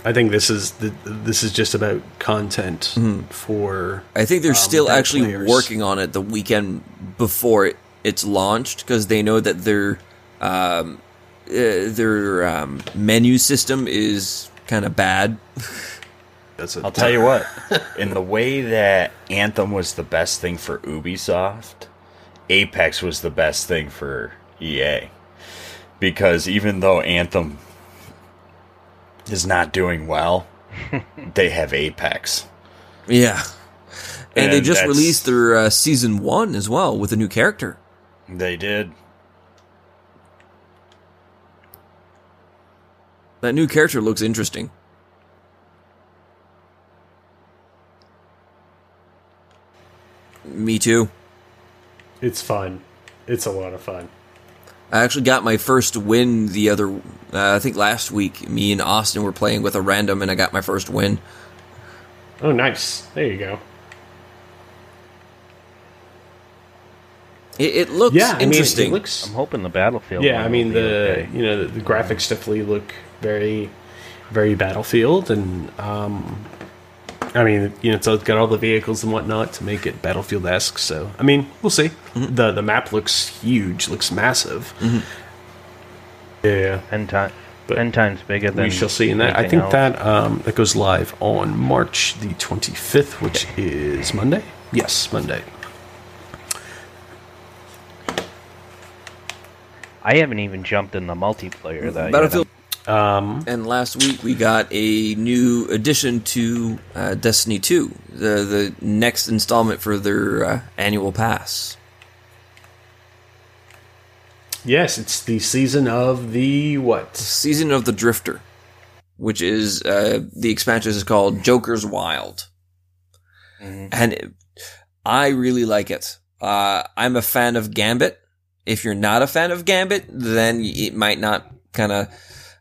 I think this is the, this is just about content for.
I think they're
um,
still actually
players.
working on it the weekend before it, it's launched because they know that their um, uh, their um, menu system is kind of bad. <laughs>
That's a,
I'll tell you what. <laughs> In the way that Anthem was the best thing for Ubisoft, Apex was the best thing for EA. Because even though Anthem is not doing well, <laughs> they have Apex.
Yeah, and, they just released their uh, season one as well with a new character.
They did.
That new character looks interesting. Me too.
It's fun. It's a lot of fun.
I actually got my first win the other, uh, I think last week. Me and Austin were playing with a random, and I got my first win.
Oh, nice. There you go.
It, it looks
Yeah, I mean,
interesting.
it looks.
I'm hoping the battlefield.
Yeah, I mean the
okay.
you know the, the graphics definitely look very, very battlefield, and um, I mean you know it's got all the vehicles and whatnot to make it battlefield esque. So I mean we'll see.
Mm-hmm.
the The map looks huge, looks massive. Yeah,
ten times,
But
ten times bigger than.
we shall see. And that I think
else.
that um, that goes live on March the twenty fifth, which is Monday. Yes, Monday.
I haven't even jumped in the multiplayer. That
Battlefield.
Um,
And last week we got a new addition to uh, Destiny 2, the the next installment for their uh, annual pass.
yes, it's the season of the what?
Season of the Drifter, which is uh, the expansion is called Joker's Wild, and it, I really like it. Uh, I'm a fan of Gambit. If you're not a fan of Gambit, then it might not kind of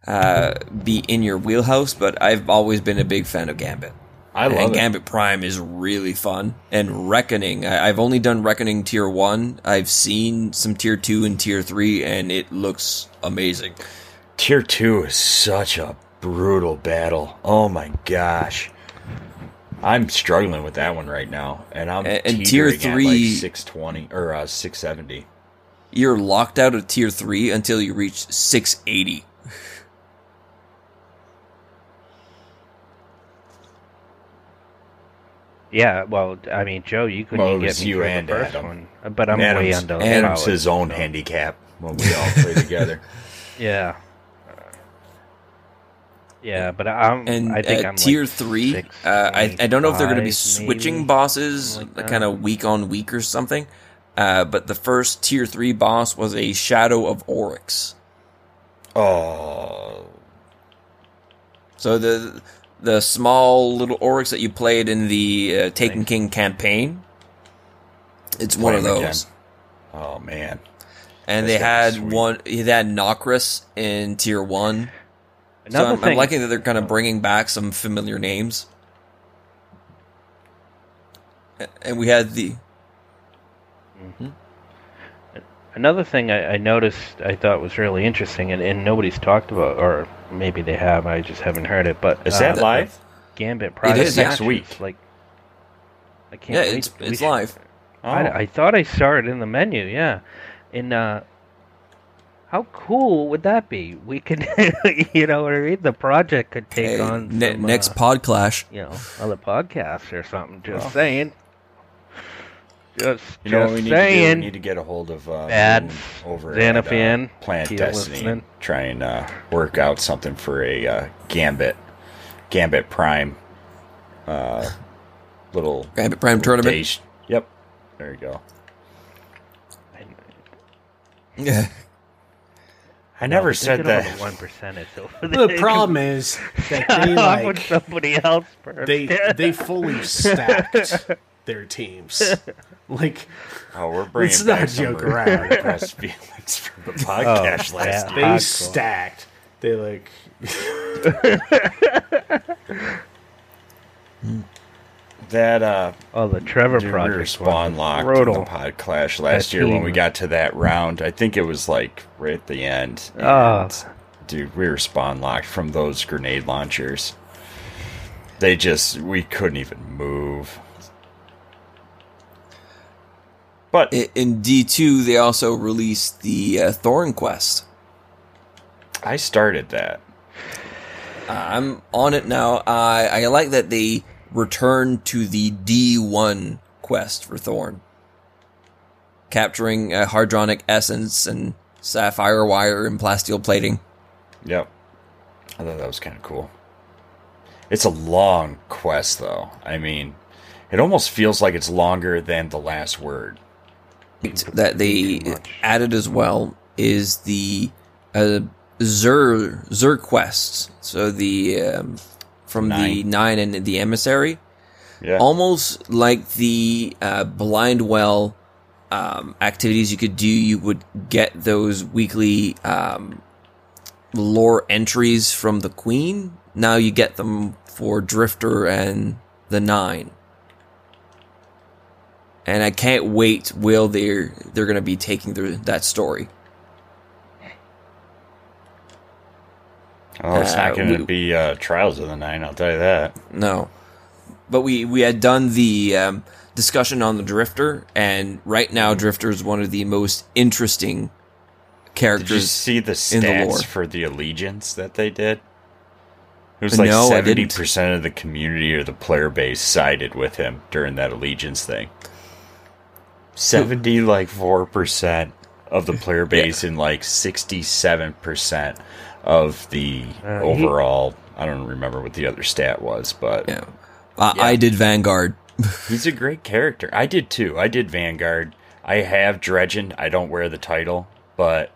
uh, be in your wheelhouse. But I've always been a big fan of Gambit.
I love
and
it.
Gambit Prime is really fun. And Reckoning, I, I've only done Reckoning Tier 1. I've seen some Tier 2 and Tier 3, and it looks amazing.
Tier two is such a brutal battle. Oh my gosh. I'm struggling with that one right now, and I'm
And- and tier
teetering at,
three-
like 620 or uh, 670.
You're locked out of Tier 3 until you reach 680.
Yeah, well, I mean, Joe, you couldn't
Well,
even get me
you
through
and
the first
Adam.
one, but I'm
Adam's,
way under.
Adam's
powered,
his own
so-
handicap when we all play <laughs> together.
Yeah. Yeah, but I'm.
And
I think
uh,
I'm
Tier
like
3,
six,
uh, I, I don't know if they're going to be switching
maybe,
bosses
like
kind of week on week or something. Uh, but the first Tier 3 boss was a Shadow of Oryx.
oh,
So the the small little Oryx that you played in the uh, Taken King campaign, it's one of
'em again.
those.
oh man.
And
That's
they had
sweet.
one. They had Nokris in Tier One. So
Another
I'm, I'm
thing,
liking that they're kind of bringing back some familiar names. And we had the
Another thing I, I noticed I thought was really interesting, and, and nobody's talked about, or maybe they have, I just haven't heard it. But
Is
uh,
that live?
Gambit private
is
next week.
Like, I can't.
yeah,
wait.
it's it's
should-
live.
Oh.
I, I thought I saw it in the menu. Yeah, and uh, how cool would that be? We could, <laughs> you know what I mean. The project could take
Hey,
on
ne-
some,
next
uh,
pod clash.
you know, other podcasts or something. Just saying. Just,
You know what we need to do? We need to get a hold of uh,
Bad
Moon over
Xanafan,
at uh, Planet Destiny.
you're
and Try and uh, work out something for a uh, Gambit, Gambit Prime, uh, little
Gambit Prime tournament.
day Yep, there you go.
Yeah.
I never said that.
One percentage.
the problem is that they <laughs>
off with
like
somebody else first.
they they fully stacked their teams. <laughs> Like
Oh, we're bringing
Let's not
a
joke
of the
around.
repressed <laughs> feelings from the podcast
Oh,
last
yeah.
they
Hardcore.
stacked. They like <laughs>
That uh,
oh, the Trevor
dude, we
project.
spawn locked in the pod clash last
That
year when we got to that round. I think it was like right at the end.
Oh.
And, dude, we were spawn locked from those grenade launchers. They just we couldn't even move. But
I- In D2, they also released the uh, Thorn Quest.
I started that.
I'm on it now. I I like that they returned to the D1 quest for Thorn, capturing uh, hadronic essence and sapphire wire and plasteel plating.
Yep. I thought that was kind of cool. It's a long quest, though. I mean, it almost feels like it's longer than the last word.
That they added as well is the uh, Xur Xur quests. So the um, from the
Nine.
nine and the emissary,
Yeah.
almost like the uh, Blindwell um, activities you could do. You would get those weekly um, lore entries from the Queen. Now you get them for Drifter and the Nine. And I can't wait will they're they're going to be taking their, that story.
Oh, it's
Uh,
not going to be uh, Trials of the Nine. I'll tell you that.
No, but we we had done the um, discussion on the Drifter, and right now Drifter is one of the most interesting
Did you
characters.
see the
in the
for the allegiance that they did? It was like seventy
didn't.
percent of the community or the player base sided with him during that allegiance thing. Seventy like four percent of the player base and like sixty seven percent of the
Uh, he-
overall. I don't remember what the other stat was, but
yeah, I,
Yeah.
I did Vanguard. <laughs>
He's a great character. I did too. I did Vanguard. I have Dredgen. I don't wear the title, but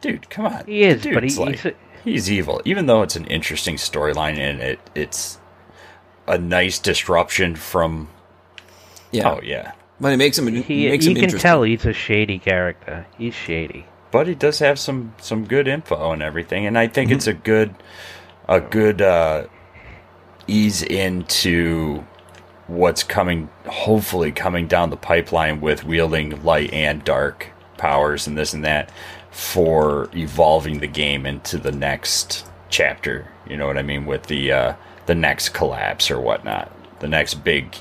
dude, come on.
He is,
Dude's
but he-
like,
he's a-
he's evil. Even though it's an interesting storyline and it it's a nice disruption from.
Yeah,
Oh yeah,
but it makes him.
He,
it makes
you
him
can tell he's a shady character. He's shady.
but he does have some some good info and everything, and I think it's a good a good uh, ease into what's coming. Hopefully, coming down the pipeline with wielding light and dark powers and this and that for evolving the game into the next chapter. You know what I mean with the uh, the next collapse or whatnot, the next big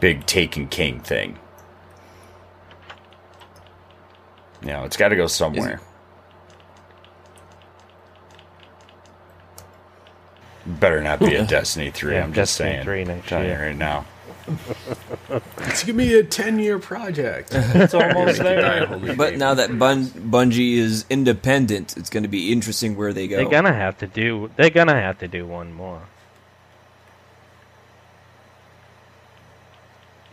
big Taken King thing. You know, it's got to go somewhere. Better not be a <laughs> Destiny 3,
Yeah,
I'm just
Destiny
saying.
3 next
telling you
year.
right now. <laughs>
It's gonna be a ten-year project. <laughs>
It's almost there.
But now that Bun- Bungie is independent, it's going to be interesting where they go.
They're gonna have to do. They're gonna have to do one more.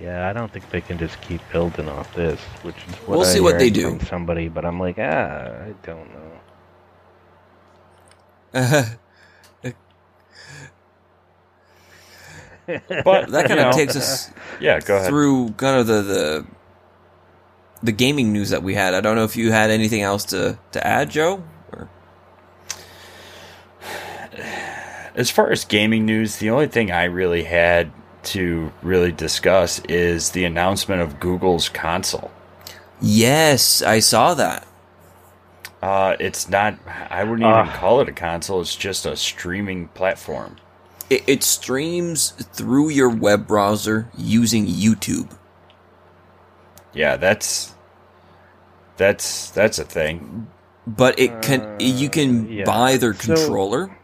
Yeah, I don't think they can just keep building off this, which is what
We'll
I
see what they do.
from somebody. But I'm like, ah, I don't know.
But
that kind <laughs>
you know,
of takes us
Yeah, go ahead.
through kind of the, the the gaming news that we had. I don't know if you had anything else to, to add, Joe. Or,
As far as gaming news, the only thing I really had to really discuss is the announcement of Google's console.
yes, I saw that.
Uh, it's not. I wouldn't even
Ah.
call it a console. It's just a streaming platform.
It, it streams through your web browser using YouTube.
Yeah, that's that's that's a thing.
but it can you can
Uh, yeah.
buy their
So-
controller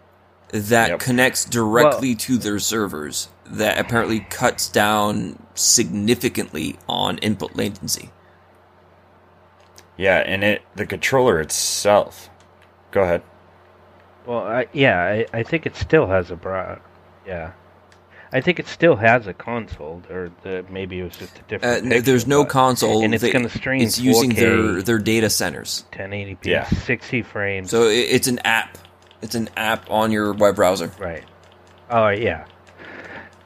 that
Yep.
connects directly to their servers that apparently cuts down significantly on input latency
Yeah, and it the controller itself. Go ahead.
Well, I, yeah, I, I think it still has a bra. Yeah, I think it still has a console, or the, maybe it was just a
uh,
different.
n-
picture,
there's no
but
console
and it's gonna stream
it's using
4K.
their their data centers
1080p,
Yeah.
60 frames.
so it, it's an app it's an app on your web browser
Right. Oh yeah.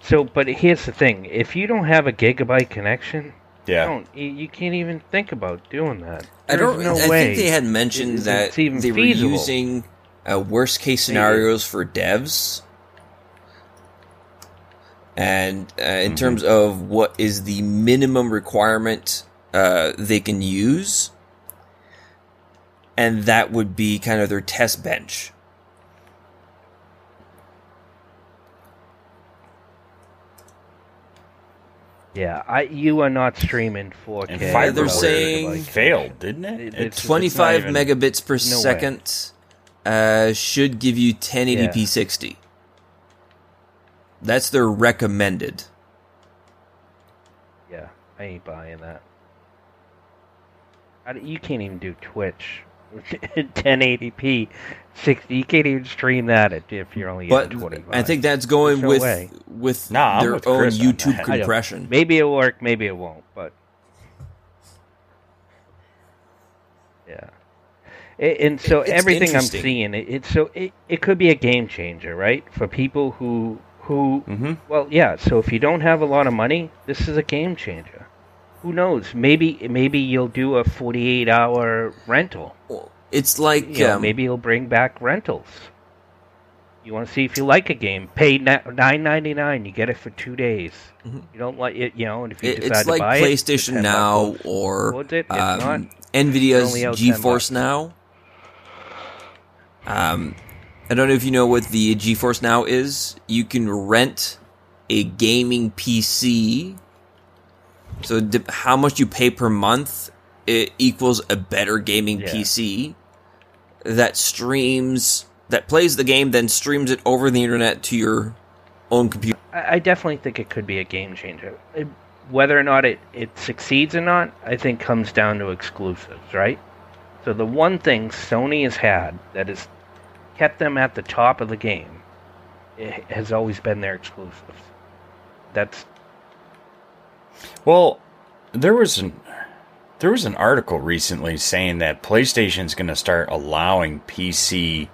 So, but here's the thing: if you don't have a gigabyte connection,
Yeah.
don't you, you can't even think about doing that.
I don't.
There's no
I
way.
think they had mentioned
it-
that
it's even
they were using uh, worst case scenarios for devs, and uh, in
Mm-hmm.
terms of what is the minimum requirement uh, they can use, and that would be kind of their test bench.
Yeah, I you are not streaming 4K.
And
they're
fiber
with a
saying-
it
gigabyte.
failed, didn't it?
It-
It's-
it's
it's
Twenty five
even-
megabits per
No
second uh, should give you 1080p
Yeah.
60. That's their recommended.
Yeah, I ain't buying that. I, you can't even do Twitch. 1080p, <laughs> 60. You can't even stream that if- you're only
But
getting 25.
I think that's going
no
with
way.
with
Nah,
their
with
own
Chris
YouTube
that. <laughs>
I don't-
compression.
maybe it'll work, maybe it won't, but yeah. A- and so
It's
everything I'm seeing, it, it's so it, it could be a game changer, right? For people who who
Mhm.
well, yeah. So if you don't have a lot of money, this is a game changer. who knows? Maybe maybe you'll do a 48 hour rental.
Well, It's like
You know,
um,
maybe he'll bring back rentals. You want to see if you like a game? Pay nine ninety nine. You get it for two days. You don't like it, you know. And if you
it-
decide
it's like
to buy it,
PlayStation
10
Now
bucks.
or
it?
Um. Nvidia's
only out 10
GeForce. Now. Um, I don't know if you know what the GeForce Now is. You can rent a gaming PC. So how much you pay per month it equals a better gaming
Yeah.
PC that streams that plays the game then streams it over the internet to your own computer.
I, I definitely think it could be a game changer. It- whether or not it, it succeeds or not, I think comes down to exclusives, right? So the one thing Sony has had that has kept them at the top of the game it has always been their exclusives. That's
Well, there was an there was an article recently saying that PlayStation is going to start allowing PC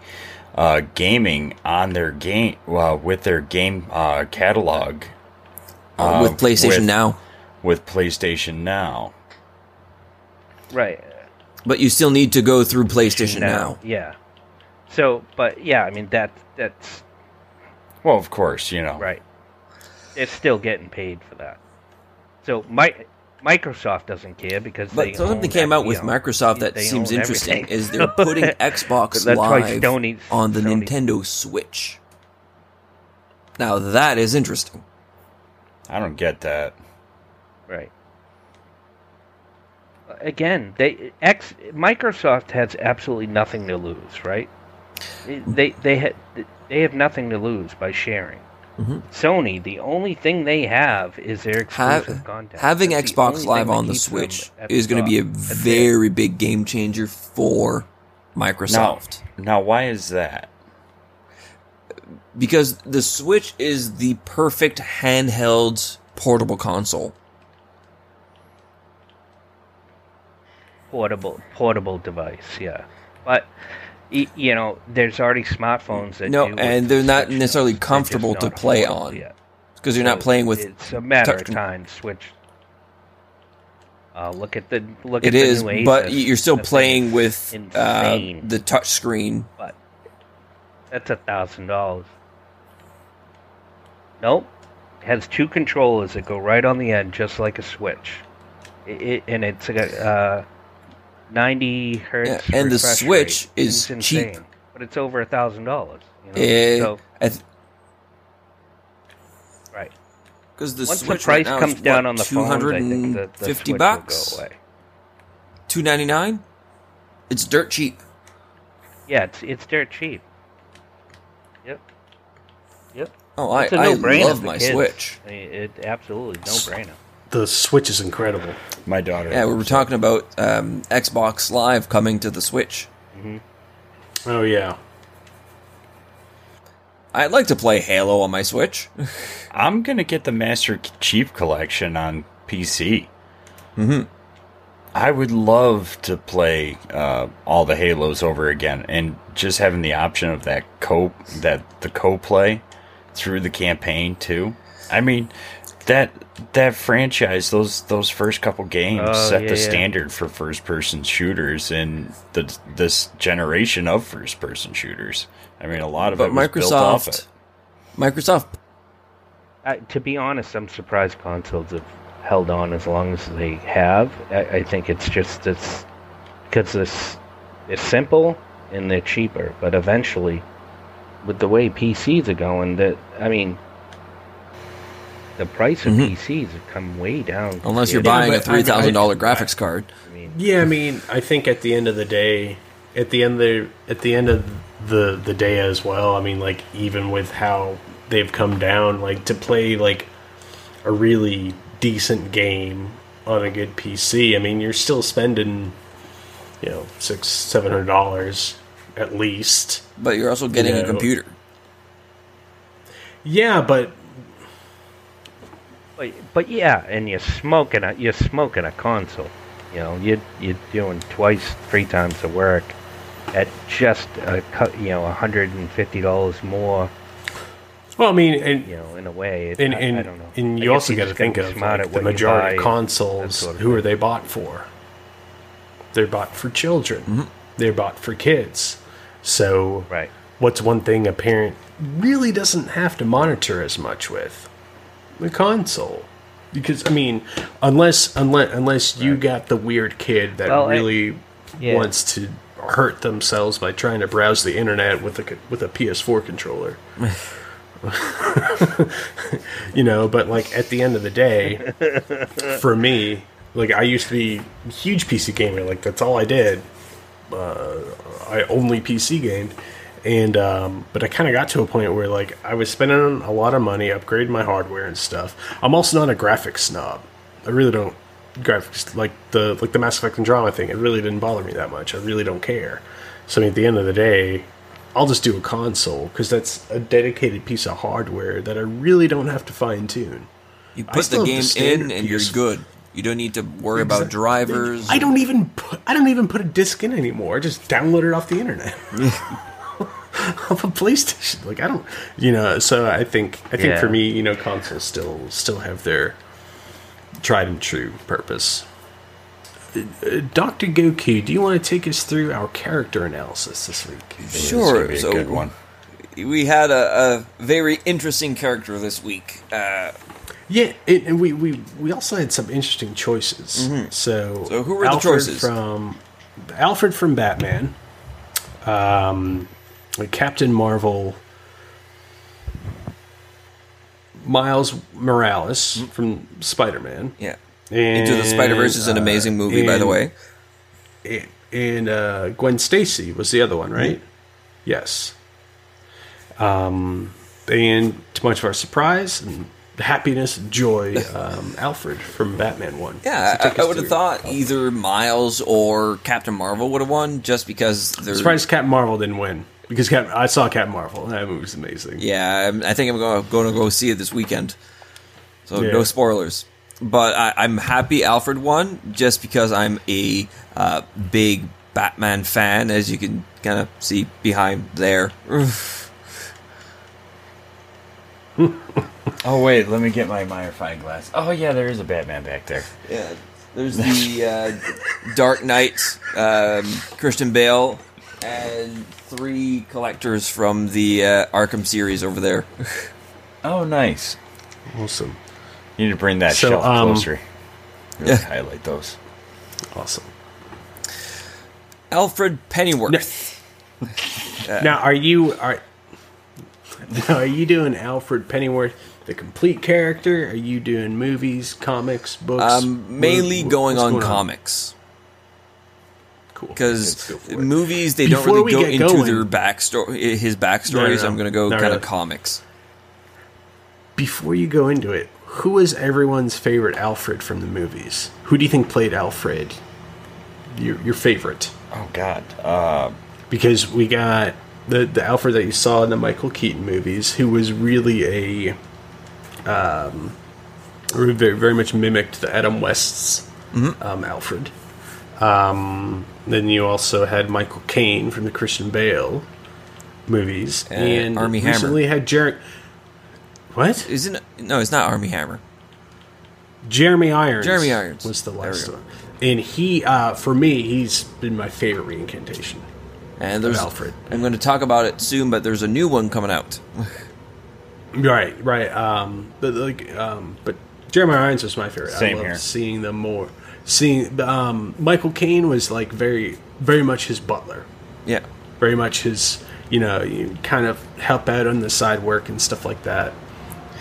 uh, gaming on their game uh, with their game uh, catalog
Uh, with PlayStation
with-
Now.
with PlayStation Now.
right.
But you still need to go through PlayStation now.
Yeah. So, but yeah, I mean that that's
Well, of course, you know.
right. It's still getting paid for that. So, my, Microsoft doesn't care because they
But something
own
came out
that,
with Microsoft that
they
seems interesting is they're putting <laughs> Xbox Live
Sony-
on the
Sony-
Nintendo Switch. Now that is interesting.
I don't get that.
Right. Again, they X Microsoft has absolutely nothing to lose, right? They they ha- they have nothing to lose by sharing.
Mhm.
Sony, the only thing they have is their
Have,
exclusive content.
having
That's
Xbox Live on the Switch is going to be a
top. It.
very big game changer for Microsoft.
now, why is that?
because the Switch is the perfect handheld portable console.
portable portable device. Yeah, but y- you know, there's already smartphones that
No, and they're not necessarily comfortable to play on. Because you're not playing with
It's a matter
touch
of time. Switch. Uh, look at the look
It
at
is,
the new
but you're still playing with uh, the touch screen.
but that's a thousand dollars. Nope, it has two controllers that go right on the end, just like a Switch. It, it, and it's a uh, ninety hertz.
Yeah, and the Switch
rate.
is
It's
cheap.
insane, but it's over a thousand dollars. You know?
Eh,
so right.
Because the
Once
Switch
the price
right
comes
is,
down
what,
on the phones, I think the,
250 bucks,
go
ninety nine. It's dirt cheap.
Yeah, it's it's dirt cheap. Yep. Yep.
Oh, I,
It's
I
no-brainer
love my
kids.
Switch.
I mean, it absolutely no brainer.
The Switch is incredible.
My daughter.
Yeah, we were talking about um, Xbox Live coming to the Switch.
Oh yeah.
I'd like to play Halo on my Switch. <laughs>
I'm gonna get the Master Chief Collection on PC.
hmm
I would love to play uh, all the Halos over again, and just having the option of that co that the co play through the campaign too. I mean, that that franchise, those those first couple games
Oh,
set
yeah,
the
yeah.
standard for first person shooters in the this generation of first person shooters. I mean, a lot of
But
it was built off it.
Microsoft, Microsoft,
Uh, to be honest, I'm surprised consoles have held on as long as they have. I, I think it's just it's because this it's simple and they're cheaper, but eventually, with the way PCs are going, that I mean, the price of
Mhm.
PCs have come way down.
unless you're
Yeah,
buying a three thousand dollar graphics card.
I mean,
Yeah, I mean, I think at the end of the day, at the end the at the end of the the day as well. I mean, like even with how they've come down, like to play like a really decent game on a good PC. I mean, you're still spending, you know, six seven hundred dollars at least.
But you're also getting
Yeah.
a computer.
Yeah, but
But, but yeah, and you're smoking a you're smoking a console. You know, you you're doing twice, three times the work at just a cou- you know hundred and fifty dollars more.
Well, I mean, and
You know, in a way, it,
and,
I,
and,
I don't know.
and you also got to think
gotta
of like, the
what you
majority of consoles.
sort of
who are they bought for? They're bought for children.
Mm-hmm.
They're bought for kids. So,
Right.
what's one thing a parent really doesn't have to monitor as much with? The console. Because I mean, unless unless unless you got the weird kid that
Well, I-
really
Yeah.
wants to hurt themselves by trying to browse the internet with a with a PS4 controller. <laughs> you know, but like at the end of the day, <laughs> for me, like I used to be a huge PC gamer. Like that's all I did. Uh, I only PC gamed, and um, but I kind of got to a point where like I was spending a lot of money upgrading my hardware and stuff. I'm also not a graphics snob. I really don't graphics like the like the Mass Effect and drama thing. It really didn't bother me that much. I really don't care. So I mean, at the end of the day, I'll just do a console because that's a dedicated piece of hardware that I really don't have to fine tune.
You put the
have the
game in and you're good. You don't need to worry about drivers.
I don't even put I don't even put a disc in anymore. I just download it off the internet. <laughs> <laughs> off a PlayStation. Like I don't you know, so I think I think
Yeah.
for me, you know, consoles still still have their tried and true purpose. Uh, Dr. Goku, do you want to take us through our character analysis this week?
Sure,
gonna be a
so-
good one.
we had a, a very interesting character this week. Uh,
Yeah, it, and we, we we also had some interesting choices. So,
Mm-hmm. So who were the choices?
From Alfred from Batman, um, Captain Marvel, Miles Morales
Mm-hmm.
from Spider Man,
yeah. Into the Spider Verse is an
uh,
amazing movie, by the way.
and, and uh, Gwen Stacy was the other one, right?
Mm-hmm.
Yes. Um, and to much of our surprise and happiness and joy, <laughs> um, Alfred from Batman won.
Yeah,
So
I, I would have thought either Miles or Captain Marvel would have won, just because they're.
Surprised Captain Marvel didn't win because Cap- I saw Captain Marvel. That movie was amazing.
Yeah, I'm- I think I'm going, going to go see it this weekend. So
Yeah.
no spoilers. But I, I'm happy Alfred won, just because I'm a uh, big Batman fan, as you can kind of see behind there. <laughs>
Oh wait, let me get my magnifying glass. Oh yeah, there is a Batman back there.
Yeah, there's the uh, Dark Knight, um, Christian Bale, and three collectors from the uh, Arkham series over there. <laughs>
Oh nice.
Awesome,
You need to bring that
So,
shelf
um,
closer. Really
Yeah.
highlight those.
awesome.
Alfred Pennyworth.
Now, are you are now, <laughs> are you doing Alfred Pennyworth the complete character? Are you doing movies, comics, books?
Um, mainly
What-
going
what's
on
going
comics
Cool.
because
Let's go for it.
movies they don't really go into
going-
their backstory, his backstories.
No, no, no.
I'm going to go
Not
kind
really.
of comics.
Before you go into it, who is everyone's favorite Alfred from the movies? Who do you think played Alfred? Your your favorite?
Oh god. Uh,
because we got the the Alfred that you saw in the Michael Keaton movies, who was really a um, very very much mimicked the Adam West's um, Alfred. Um, then you also had Michael Caine from the Christian Bale movies,
Uh,
and
Armie Hammer.
recently had Jerry. What?
Isn't it? No, it's not Armie Hammer.
Jeremy Irons.
Jeremy Irons.
was the last one, and he uh, for me he's been my favorite reincantation.
And there's
Alfred.
I'm going to talk about it soon, but there's a new one coming out. <laughs>
Right, right. Um, but like, um, but Jeremy Irons was my favorite.
Same
I loved
here.
seeing them more. Seeing um, Michael Caine was like very, very much his butler.
Yeah.
Very much his, you know, you kind of help out on the side work and stuff like that.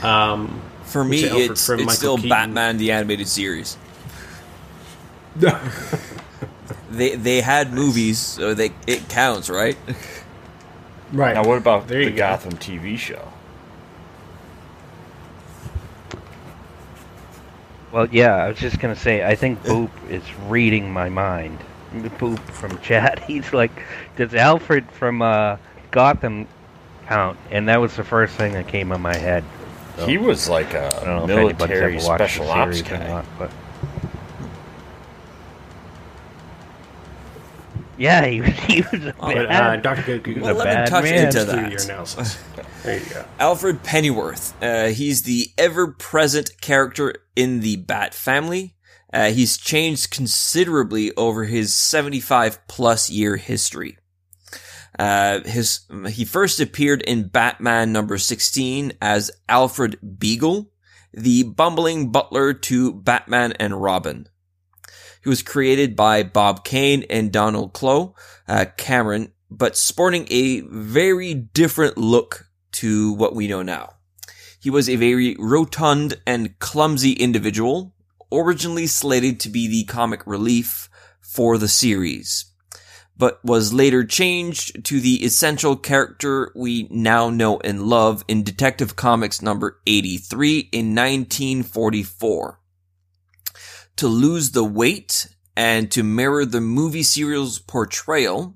Um,
For me,
Which Alfred
it's,
from
it's still
Keaton.
Batman the animated series. <laughs> They they had movies, so they it counts, right?
right.
now what about
There
the
go.
Gotham TV show?
Well, yeah, I was just gonna say, I think Boop is reading my mind. Boop from <laughs> chat, he's like, does Alfred from uh, Gotham count? And that was the first thing that came in my head. So,
He was like
I don't know
a military special ops guy.
not, but Yeah, he was. He was a <laughs>
But uh,
bad.
Doctor Goku,
Well, let me
bad
touch
man.
into
do
that.
your analysis. <laughs> There you go.
Alfred Pennyworth. Uh, he's the ever-present character in the Bat family. Uh, he's changed considerably over his 75 plus year history. Uh, his, he first appeared in Batman number 16 as Alfred Beagle, the bumbling butler to Batman and Robin. He was created by Bob Kane and Donald Clow, uh, Cameron, but sporting a very different look to what we know now. He was a very rotund and clumsy individual, originally slated to be the comic relief for the series, but was later changed to the essential character we now know and love in Detective Comics number 83 in 1944. To lose the weight and to mirror the movie serial's portrayal,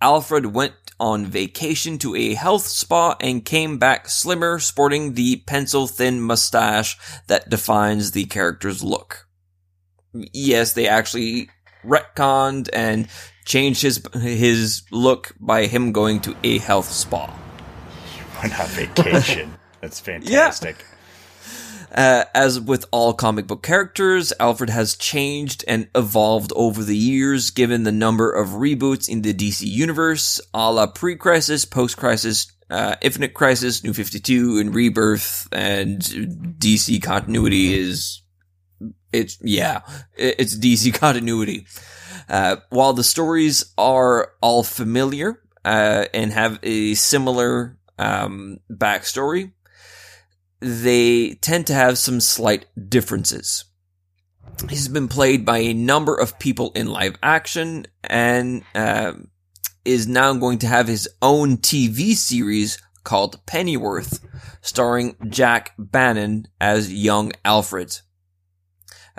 Alfred went on vacation to a health spa and came back slimmer, sporting the pencil thin mustache that defines the character's look. Yes, they actually retconned and changed his his look by him going to a health spa.
You went on vacation. That's <laughs> fantastic.
Uh, as with all comic book characters, Alfred has changed and evolved over the years given the number of reboots in the DC universe, a la pre-crisis, post-crisis, uh, Infinite Crisis, New 52, and Rebirth, and DC continuity is, it's, yeah, it's DC <laughs> continuity. Uh, while the stories are all familiar, uh, and have a similar, um, backstory, they tend to have some slight differences. He's been played by a number of people in live action and uh, is now going to have his own TV series called Pennyworth, starring Jack Bannon as young Alfred.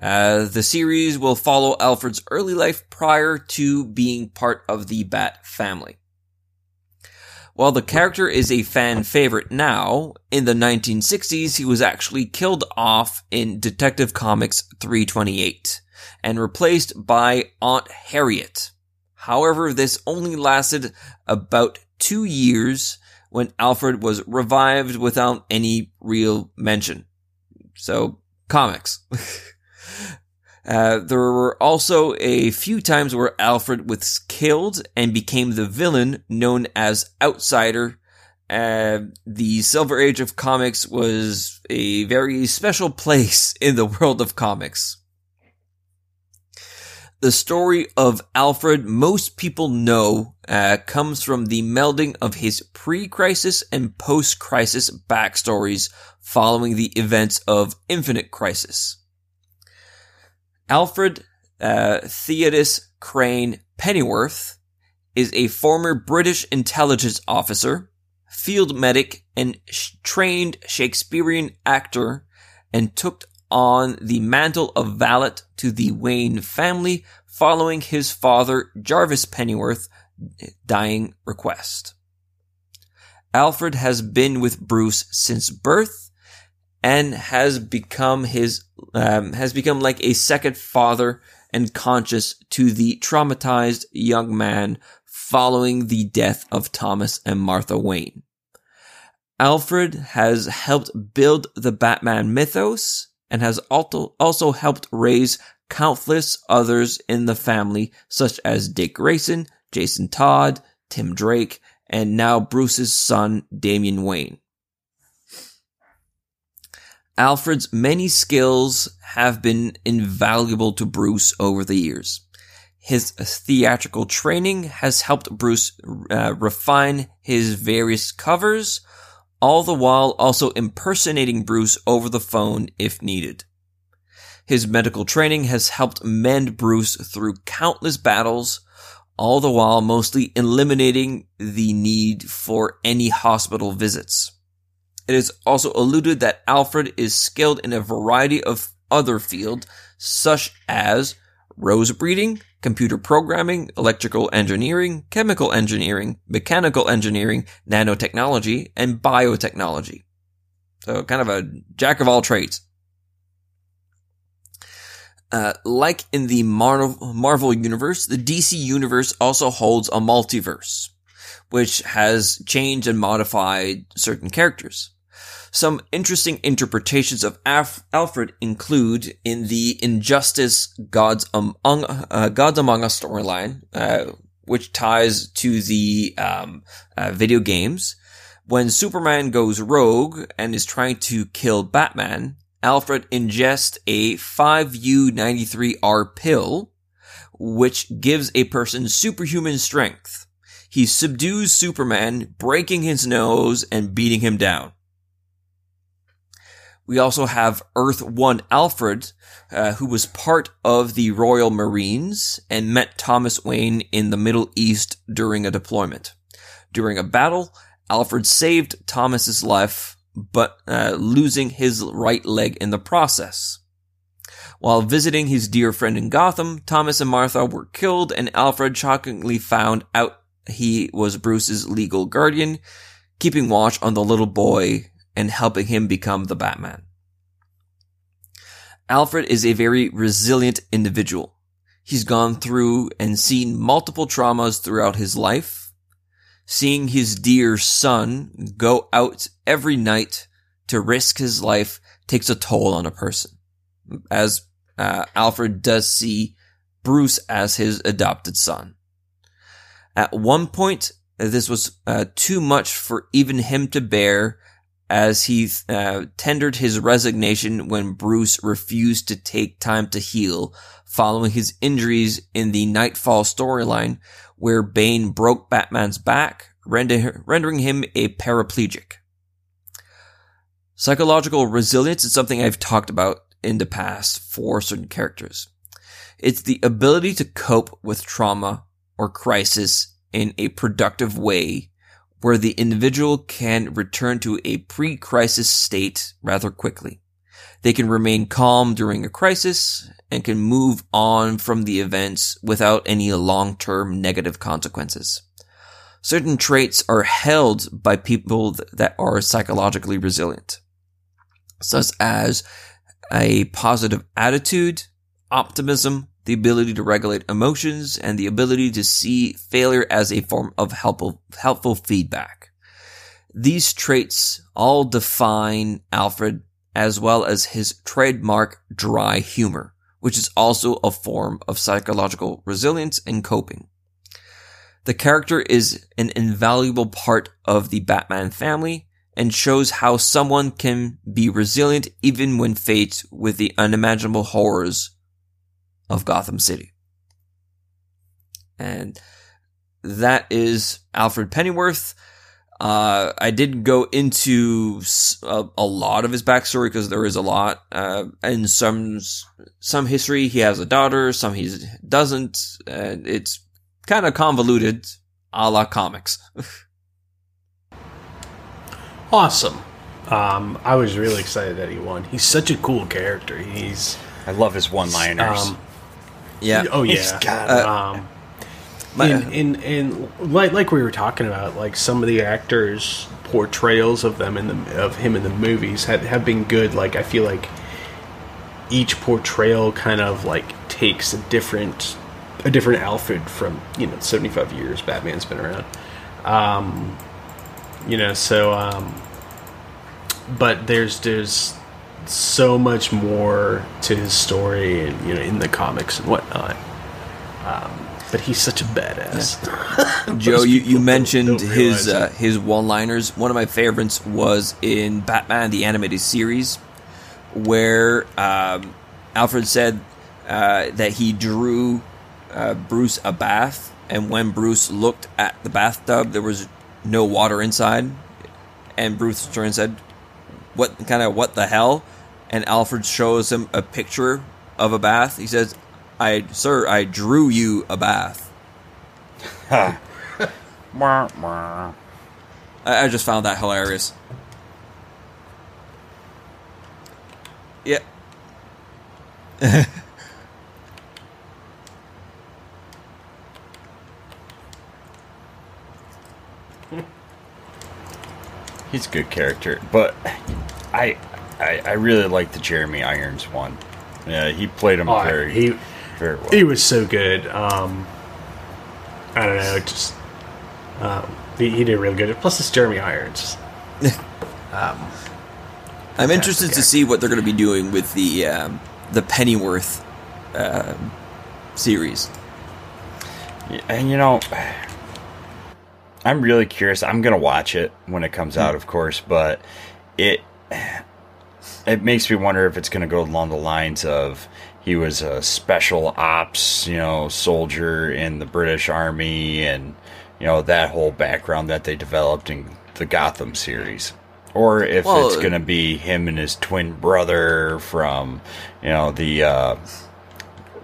Uh, the series will follow Alfred's early life prior to being part of the Bat family. While the character is a fan favorite now, in the 1960s he was actually killed off in Detective Comics 328 and replaced by Aunt Harriet. However, this only lasted about two years when Alfred was revived without any real mention. So, comics. <laughs> Uh, there were also a few times where Alfred was killed and became the villain known as Outsider. Uh, the Silver Age of comics was a very special place <laughs> in the world of comics. The story of Alfred most people know uh, comes from the melding of his pre-crisis and post-crisis backstories following the events of Infinite Crisis. Alfred uh, Thaddeus Crane Pennyworth is a former British intelligence officer, field medic, and sh- trained Shakespearean actor, and took on the mantle of valet to the Wayne family following his father Jarvis Pennyworth dying request. Alfred has been with Bruce since birth and has become his um, has become like a second father and conscious to the traumatized young man following the death of Thomas and Martha Wayne. Alfred has helped build the Batman mythos and has also helped raise countless others in the family, such as Dick Grayson, Jason Todd, Tim Drake, and now Bruce's son, Damian Wayne. Alfred's many skills have been invaluable to Bruce over the years. His theatrical training has helped Bruce uh, refine his various covers, all the while also impersonating Bruce over the phone if needed. His medical training has helped mend Bruce through countless battles, all the while mostly eliminating the need for any hospital visits. It is also alluded that Alfred is skilled in a variety of other fields, such as rose breeding, computer programming, electrical engineering, chemical engineering, mechanical engineering, nanotechnology, and biotechnology. So kind of a jack of all trades. Uh, like in the Mar- Marvel universe, the DC universe also holds a multiverse, which has changed and modified certain characters. Some interesting interpretations of Af- Alfred include in the Injustice Gods Among, uh, Gods Among Us storyline, uh, which ties to the um, uh, video games. When Superman goes rogue and is trying to kill Batman, Alfred ingests a 5U93R pill, which gives a person superhuman strength. He subdues Superman, breaking his nose and beating him down. We also have Earth 1 Alfred, uh, who was part of the Royal Marines and met Thomas Wayne in the Middle East during a deployment. During a battle, Alfred saved Thomas's life, but uh, losing his right leg in the process. While visiting his dear friend in Gotham, Thomas and Martha were killed, and Alfred shockingly found out he was Bruce's legal guardian, keeping watch on the little boy and helping him become the Batman. Alfred is a very resilient individual. He's gone through and seen multiple traumas throughout his life. Seeing his dear son go out every night to risk his life takes a toll on a person. As uh, Alfred does see Bruce as his adopted son. At one point, this was uh, too much for even him to bear as he uh, tendered his resignation when Bruce refused to take time to heal following his injuries in the Knightfall storyline, where Bane broke Batman's back, render- rendering him a paraplegic. Psychological resilience is something I've talked about in the past for certain characters. It's the ability to cope with trauma or crisis in a productive way where the individual can return to a pre-crisis state rather quickly. They can remain calm during a crisis and can move on from the events without any long-term negative consequences. Certain traits are held by people that are psychologically resilient, such as a positive attitude, optimism, the ability to regulate emotions, and the ability to see failure as a form of helpful, helpful feedback. These traits all define Alfred as well as his trademark dry humor, which is also a form of psychological resilience and coping. The character is an invaluable part of the Batman family and shows how someone can be resilient even when faced with the unimaginable horrors of Gotham City. And that is Alfred Pennyworth. Uh, I didn't go into a, a, lot of his backstory because there is a lot. Uh, and some some history, he has a daughter, some he doesn't, and it's kind of convoluted, a la comics. <laughs>
awesome. Um, I was really excited that he won. He's such a cool character. He's
I love his one-liners. Um,
yeah.
Oh yeah. Uh, um, and, and, and like like we were talking about, like some of the actors' portrayals of them in the of him in the movies have have been good. Like I feel like each portrayal kind of like takes a different a different Alfred from you know seventy five years Batman's been around. Um, you know, so um, but there's there's so much more to his story and you know in the comics and whatnot. Um, but he's such a badass.
Yeah. <laughs> <laughs> Joe, you, you mentioned his uh, his one liners. One of my favorites was in Batman the animated series, where um, Alfred said uh, that he drew uh, Bruce a bath, and when Bruce looked at the bathtub, there was no water inside, and Bruce turned and said, "What kind of what the hell?" and Alfred shows him a picture of a bath. He says, "I, sir, I drew you a bath." <laughs> I, I just found that hilarious. Yeah. <laughs>
He's a good character, but I I, I really like the Jeremy Irons one Yeah, he played him
Oh,
very,
he
very well.
he was so good. Um, I don't know, just um, he, he did real good. Plus, it's Jeremy Irons. <laughs>
I'm interested to see what they're going to be doing with the um, the Pennyworth um series.
And you know, I'm really curious. I'm gonna watch it when it comes out, of course, but it it makes me wonder if it's gonna go along the lines of he was a special ops, you know, soldier in the British Army, and you know that whole background that they developed in the Gotham series. Or if
Well,
it's gonna be him and his twin brother from, you know, the uh,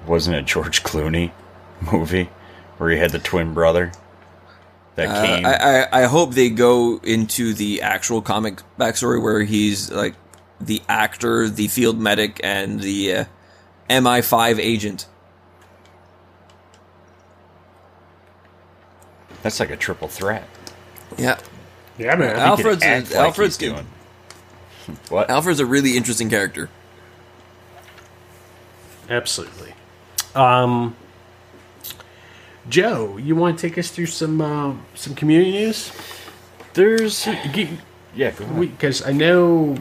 wasn't it George Clooney <laughs> movie where he had the twin brother that
Uh. I, I I hope they go into the actual comic backstory where he's like the actor, the field medic, and the uh, MI5 agent.
That's like a triple threat.
Yeah,
Yeah, man.
Al-
He could
Alfred's a-
act like
Alfred's
he's doing. <laughs> What?
Alfred's a really interesting character.
Absolutely. Um, Joe, you want to take us through some uh, some community news?
There's yeah.
Because I know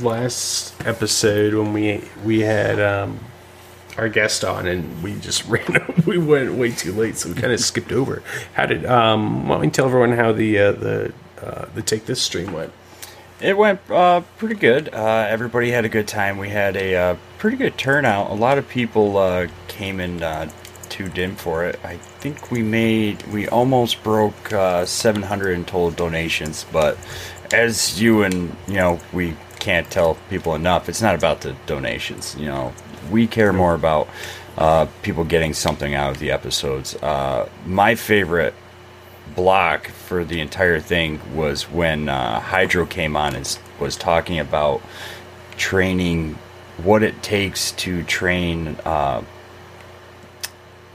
last episode when we we had um, our guest on and we just <laughs> ran, we went way too late, so we kind of skipped over. How did um? Why don't you tell everyone how the uh, the uh, the take this stream went?
It went uh, pretty good. Uh, everybody had a good time. We had a uh, pretty good turnout. A lot of people uh, came and uh, dim for it. I think we made we almost broke uh, 700 in total donations. But as you and you know, we can't tell people enough. It's not about the donations. You know, we care more about uh, people getting something out of the episodes. Uh, my favorite block for the entire thing was when uh, Hydro came on and was talking about training, what it takes to train uh,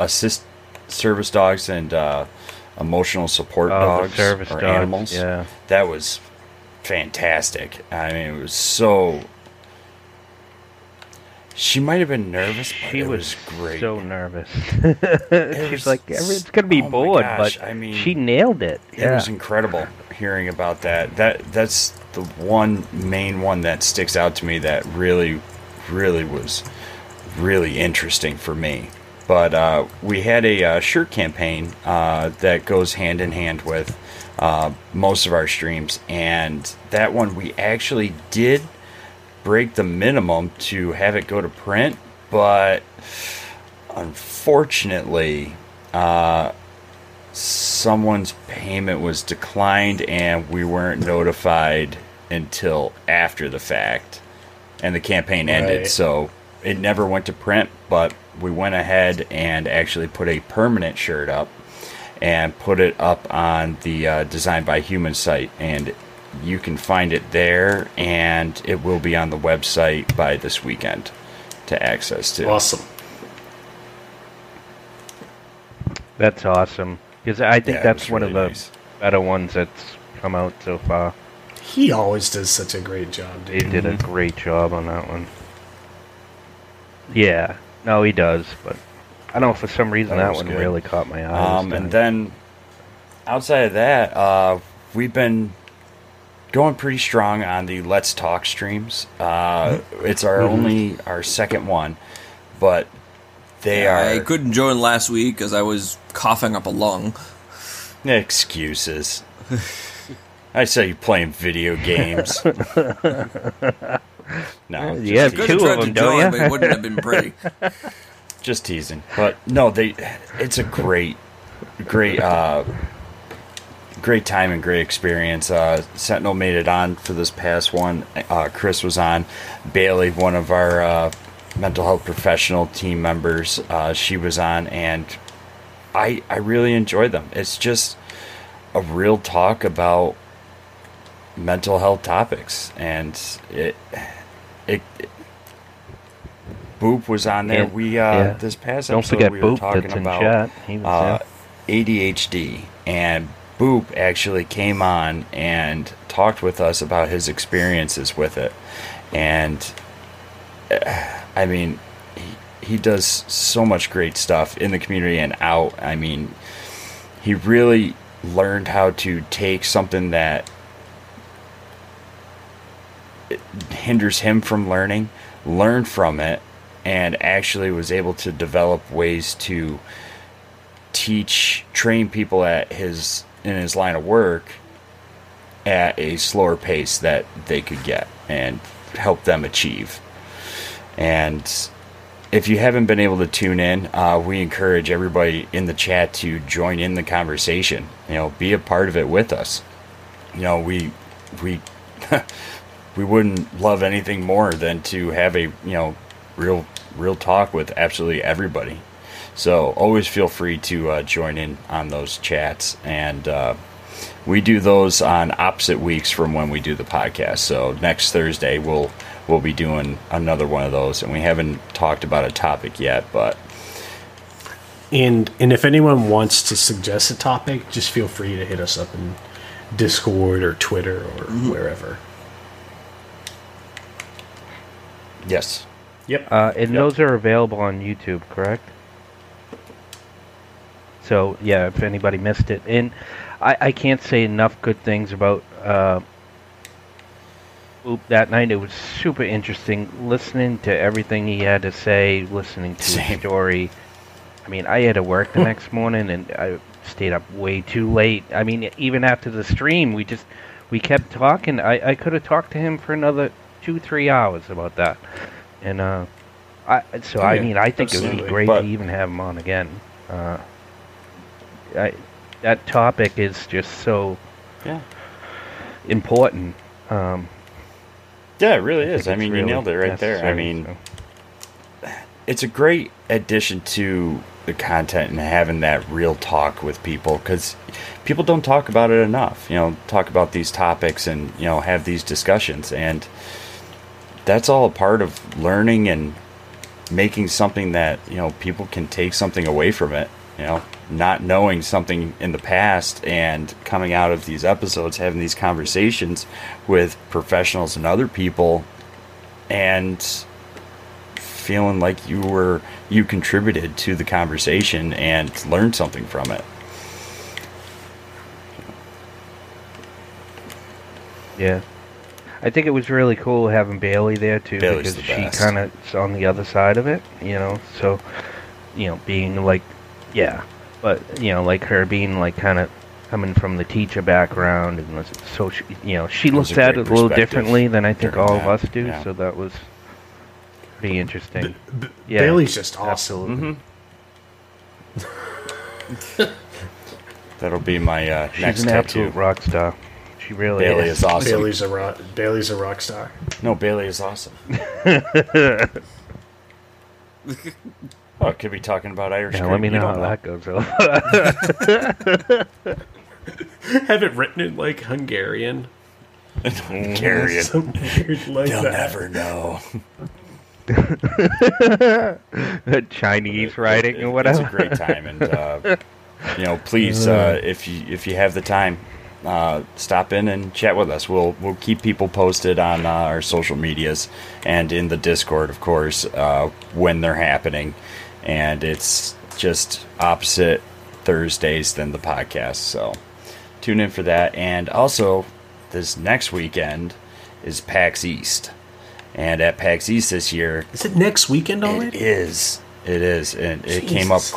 assist service dogs and uh, emotional support
Oh,
dogs
service
or
dogs,
animals.
yeah.
that was fantastic. I mean, it was so. She might have been nervous, but
She
it
was,
was, great.
so nervous. <laughs>
was
She's like, it's gonna be
oh
bored,
gosh,
but
I mean,
she nailed it.
it was incredible hearing about that. That that's the one main one that sticks out to me that really, really was really interesting for me. But uh, we had a uh, shirt campaign uh, that goes hand in hand with uh, most of our streams, and that one we actually did break the minimum to have it go to print, but unfortunately, uh, someone's payment was declined and we weren't notified until after the fact. And the campaign ended.
Right.
so it never went to print but we went ahead and actually put a permanent shirt up and put it up on the uh, design by human site and you can find it there and it will be on the website by this weekend to access to
Awesome.
That's awesome. Because I think
Yeah,
that's one
really
of the
nice.
better ones that's come out so far.
He always does such a great job,
They
dude.
did a great job on that one. Yeah, no, he does, but I don't know for some reason
That
that, one
good.
really caught my eye.
Um, and then outside of that, uh, we've been going pretty strong on the Let's Talk streams. Uh, it's our only our second one, but they
I
are
couldn't join last week because I was coughing up a lung.
excuses. <laughs> I saw you playing video games. <laughs> no, just
Yeah,
teasing.
Could have
Two
tried
of
to
them, don't
join,
ya?
but it wouldn't have been pretty. <laughs>
just teasing. But no, they it's a great great uh great time and great experience. Uh Sentinel made it on for this past one. Uh Chris was on. Bailey, one of our uh mental health professional team members, uh she was on and I I really enjoy them. It's just a real talk about mental health topics and it it, Boop was on there.
Yeah,
we uh
yeah.
this past
don't
episode we were
Boop
talking
in
about
chat. He was
uh. ADHD, and Boop actually came on and talked with us about his experiences with it. And uh, I mean, he, he does so much great stuff in the community and out. I mean, he really learned how to take something that hinders him from learning, learn from it, and actually was able to develop ways to teach, train people at his in his line of work at a slower pace that they could get and help them achieve. And if you haven't been able to tune in, uh, we encourage everybody in the chat to join in the conversation. You know, be a part of it with us. You know, we we <laughs> we wouldn't love anything more than to have a you know real real talk with absolutely everybody. So always feel free to uh, join in on those chats, and uh, we do those on opposite weeks from when we do the podcast. So next Thursday we'll we'll be doing another one of those, and we haven't talked about a topic yet, but
And and if anyone wants to suggest a topic, just feel free to hit us up in Discord or Twitter or wherever.
Yes,
Yep.
Uh, and those are available on YouTube, correct? So yeah, if anybody missed it, and I, I can't say enough good things about uh, Boop that night. It was super interesting listening to everything he had to say, listening to
Same.
his story. I mean, I had to work the <laughs> next morning, and I stayed up way too late. I mean, even after the stream, we just we kept talking. I, I could have talked to him for another two, three hours about that. And uh, I so I mean, I think it would be great to even have him on again. Uh, I, that topic is just so
yeah,
important. Um,
yeah, it really is. I
it's
mean, you nailed it right there. I mean,
so.
it's a great addition to the content and having that real talk with people because people don't talk about it enough. You know, talk about these topics and you know have these discussions, and that's all a part of learning and making something that you know people can take something away from it. You know, not knowing something in the past and coming out of these episodes, having these conversations with professionals and other people, and feeling like you were you contributed to the conversation and learned something from it.
Yeah. I think it was really cool having Bailey there too
Bailey's
because
the
she kind of on the other side of it, you know. So, you know, being like, yeah, but you know, like her being like kind of coming from the teacher background and was- so she, you know, she
That was
looks at it a little differently than I think
during
all of us do.
yeah.
So that was pretty interesting.
B-
Yeah,
Bailey's just awesome.
Absolutely. <laughs>
That'll be my uh,
She's
next
an
tattoo.
absolute rock star. She really
Bailey
is.
is awesome.
Bailey's a rock. Bailey's a rock star.
No, Bailey is awesome. <laughs> oh, could be talking about Irish.
Yeah,
cream.
let me
You
know how
don't
that goes. <laughs>
Have it written in like Hungarian.
Hungarian. <laughs>
Some weird like
They'll
that.
never know.
Chinese
It-
writing
it-
or whatever.
It's a great time, and uh, you know, please, uh, if you if you have the time, uh, stop in and chat with us. We'll we'll keep people posted on uh, our social medias and in the Discord, of course, uh, when they're happening. And it's just opposite Thursdays than the podcast, so tune in for that. And also, this next weekend is PAX East, and at PAX East this year,
Is it next weekend
it
already?
is. It is. And it came up
Jesus.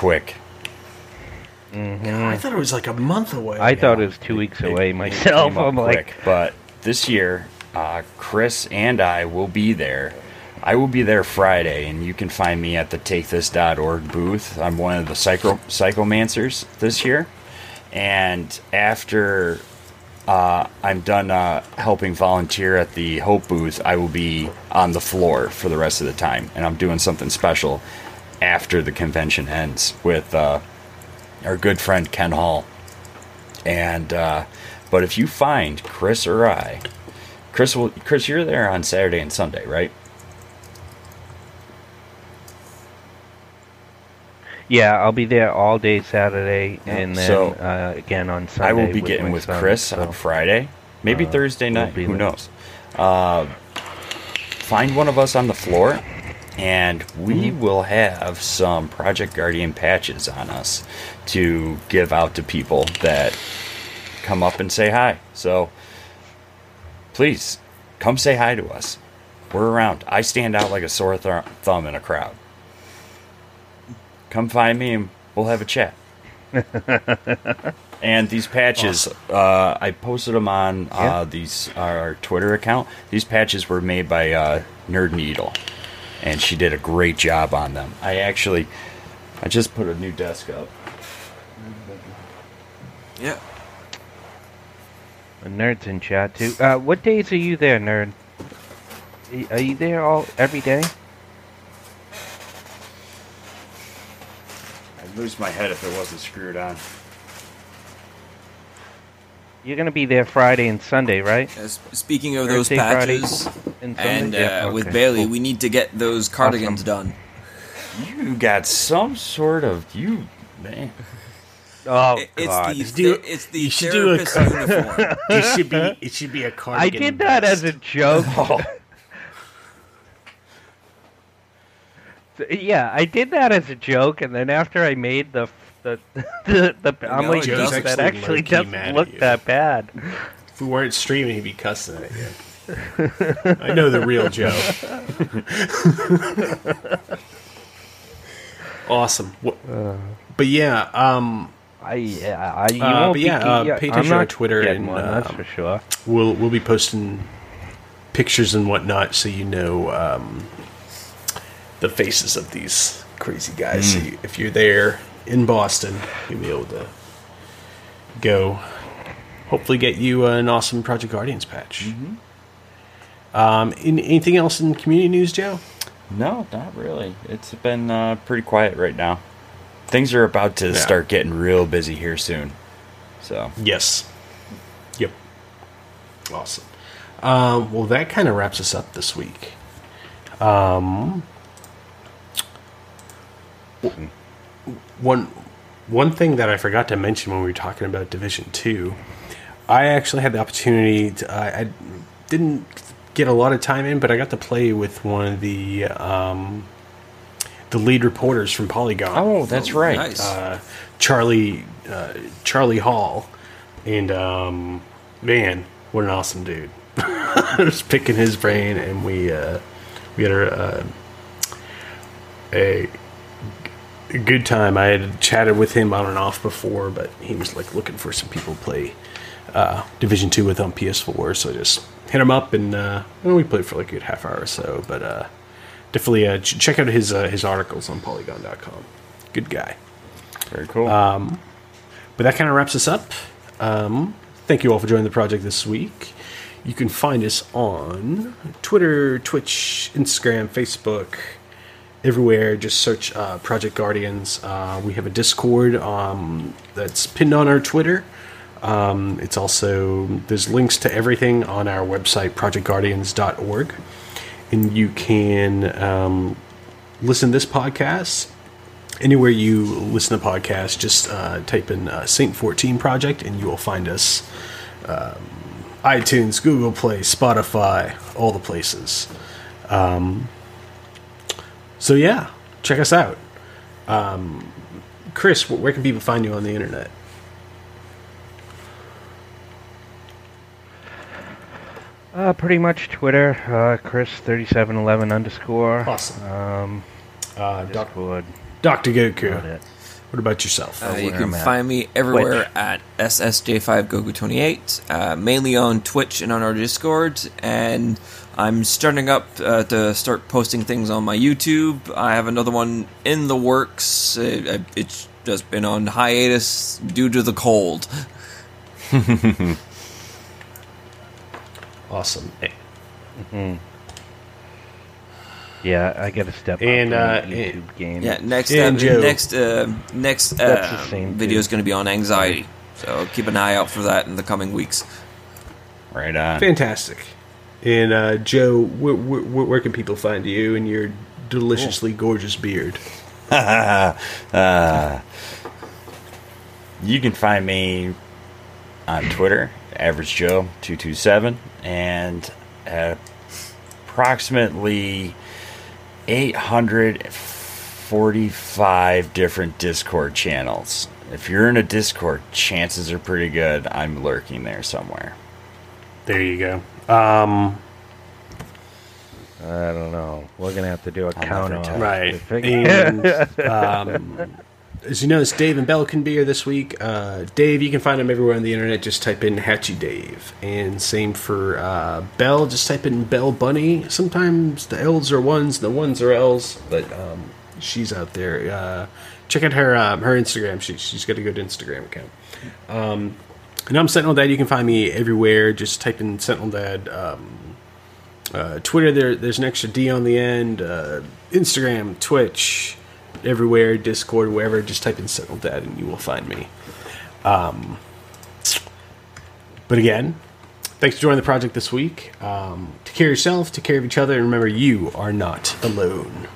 Quick.
I thought it was like a month away.
I thought it was two weeks away myself.
Came up
I'm like,
quick. But this year, uh, Chris and I will be there. I will be there Friday, and you can find me at the TakeThis.org booth. I'm one of the psycho psychomancers this year. And after uh, I'm done uh, helping volunteer at the Hope booth, I will be on the floor for the rest of the time. And I'm doing something special after the convention ends with uh, our good friend Ken Hall. And uh, but if you find Chris or I, Chris will Chris, you're there on Saturday and Sunday, right?
yeah, I'll be there all day Saturday, and then
so
uh, again on Sunday.
I will be
with
getting with
son,
Chris
so-
on Friday, maybe
uh,
Thursday night. Who
there.
knows? Uh, find one of us on the floor, and we will have some Project Guardian patches on us to give out to people that come up and say hi. So please come say hi to us. We're around. I stand out like a sore th- thumb in a crowd. Come find me and we'll have a chat. <laughs> and these patches, uh, I posted them on uh,
Yeah.
these our Twitter account. These patches were made by uh, Nerd Needle, and she did a great job on them. I actually, I just put a new desk up.
Yeah.
A nerd's in chat too. Uh, what days are you there, nerd? Are- Are you there all every day?
I'd lose my head if it wasn't screwed on.
You're gonna be there Friday and Sunday, right?
As, speaking of those
Thursday, Friday,
patches,
And
and uh,
Yeah,
with Bailey,
cool.
we need to get those cardigans
Awesome.
done.
You got some sort of you man. <laughs>
Oh
It- it's
God!
the
Do-
it's the
you should do a
therapist
car-
uniform. <laughs>
It should be. It should be a
I
cardigan.
I did that as a
vest.
joke. <laughs> yeah, I did that as a joke, and then after I made the the the, the I'm
know,
like,
it
Joe's
doesn't
that
actually
doesn't look that bad.
If we weren't streaming, he'd be cussing at you. I know the real Joe. <laughs> awesome. Wha- But yeah, um,
I yeah, I, you
Uh,
won't
but
be
yeah, uh,
yeah,
pay attention on
not
Twitter and,
one, that's
um,
for sure.
we'll we'll be posting pictures and whatnot, so you know um, the faces of these crazy guys. So you, if you're there in Boston, you'll be able to go. Hopefully, get you an awesome Project Guardians patch. Um, in, anything else in community news, Joe?
No, not really. It's been uh, pretty quiet right now. Things are about to
Yeah.
start getting real busy here soon. So
Yes. Yep. Awesome. Um, well, that kind of wraps us up this week. Um, one one thing that I forgot to mention when we were talking about Division Two, I actually had the opportunity. To, I I didn't get a lot of time in, but I got to play with one of the um, the lead reporters from Polygon
Oh, that's right.
Nice.
uh, Charlie uh, Charlie Hall, and um, man, what an awesome dude! <laughs> I was picking his brain, and we uh, we had a, uh, a a good time. I had chatted with him on and off before, but he was like looking for some people to play uh, Division Two with on PS4, so I just hit him up, and uh, well, we played for like a good half hour or so. But uh, definitely uh, ch- check out his uh, his articles on Polygon.com. Good guy.
very cool.
But that kind of wraps us up. Um, thank you all for joining the project this week. You can find us on Twitter, Twitch, Instagram, Facebook, everywhere. Just search uh, Project Guardians. Uh, we have a Discord um, that's pinned on our Twitter. Um, it's also there's links to everything on our website projectguardians.org, and you can um, listen to this podcast anywhere you listen to podcasts, just uh, type in uh, Saint 14 Project and you will find us. Um, iTunes, Google Play, Spotify, all the places. Um, so yeah, check us out. Um, Chris, where can people find you on the internet?
Uh, pretty much Twitter, uh, Chris thirty seven eleven underscore.
Awesome.
Um,
Uh, doc- Dr. Goku. What about yourself?
Uh, you can find me everywhere
Twitch.
at SSJ5Goku28, uh, mainly on Twitch and on our Discord. And I'm starting up uh, to start posting things on my YouTube. I have another one in the works. Uh, it's just been on hiatus due to the cold. <laughs>
Awesome.
Yeah, I gotta step
And,
up
uh,
my YouTube game.
Yeah, next
And
uh, next uh, next uh, video is going to be on anxiety. So keep an eye out for that in the coming weeks.
right on.
Fantastic. And uh, Joe, where, where, where can people find you and your deliciously gorgeous beard? <laughs>
uh, you can find me on Twitter, Average Joe two two seven, and at approximately 845 different Discord channels. If you're in a Discord, chances are pretty good I'm lurking there somewhere.
There you go. Um,
I don't know. We're gonna have to do a
I'll
count
never
off.
tell.
right. And um, as you notice, Dave and Bell can be here this week. Uh, Dave, you can find him everywhere on the internet. Just type in Hatchy Dave. And same for uh, Bell. Just type in Bell Bunny. Sometimes the L's are ones, the ones are L's. But um, she's out there. Uh, check out her um, her Instagram. She, she's got a good Instagram account. Um, and I'm Sentinel Dad. You can find me everywhere. Just type in Sentinel Dad. Um, uh, Twitter, there, there's an extra D on the end. Uh, Instagram, Twitch, everywhere. Discord, wherever. Just type in Sentinel Dad and you will find me. Um, but again, thanks for joining the project this week. Um, take care of yourself, take care of each other, and remember, you are not alone.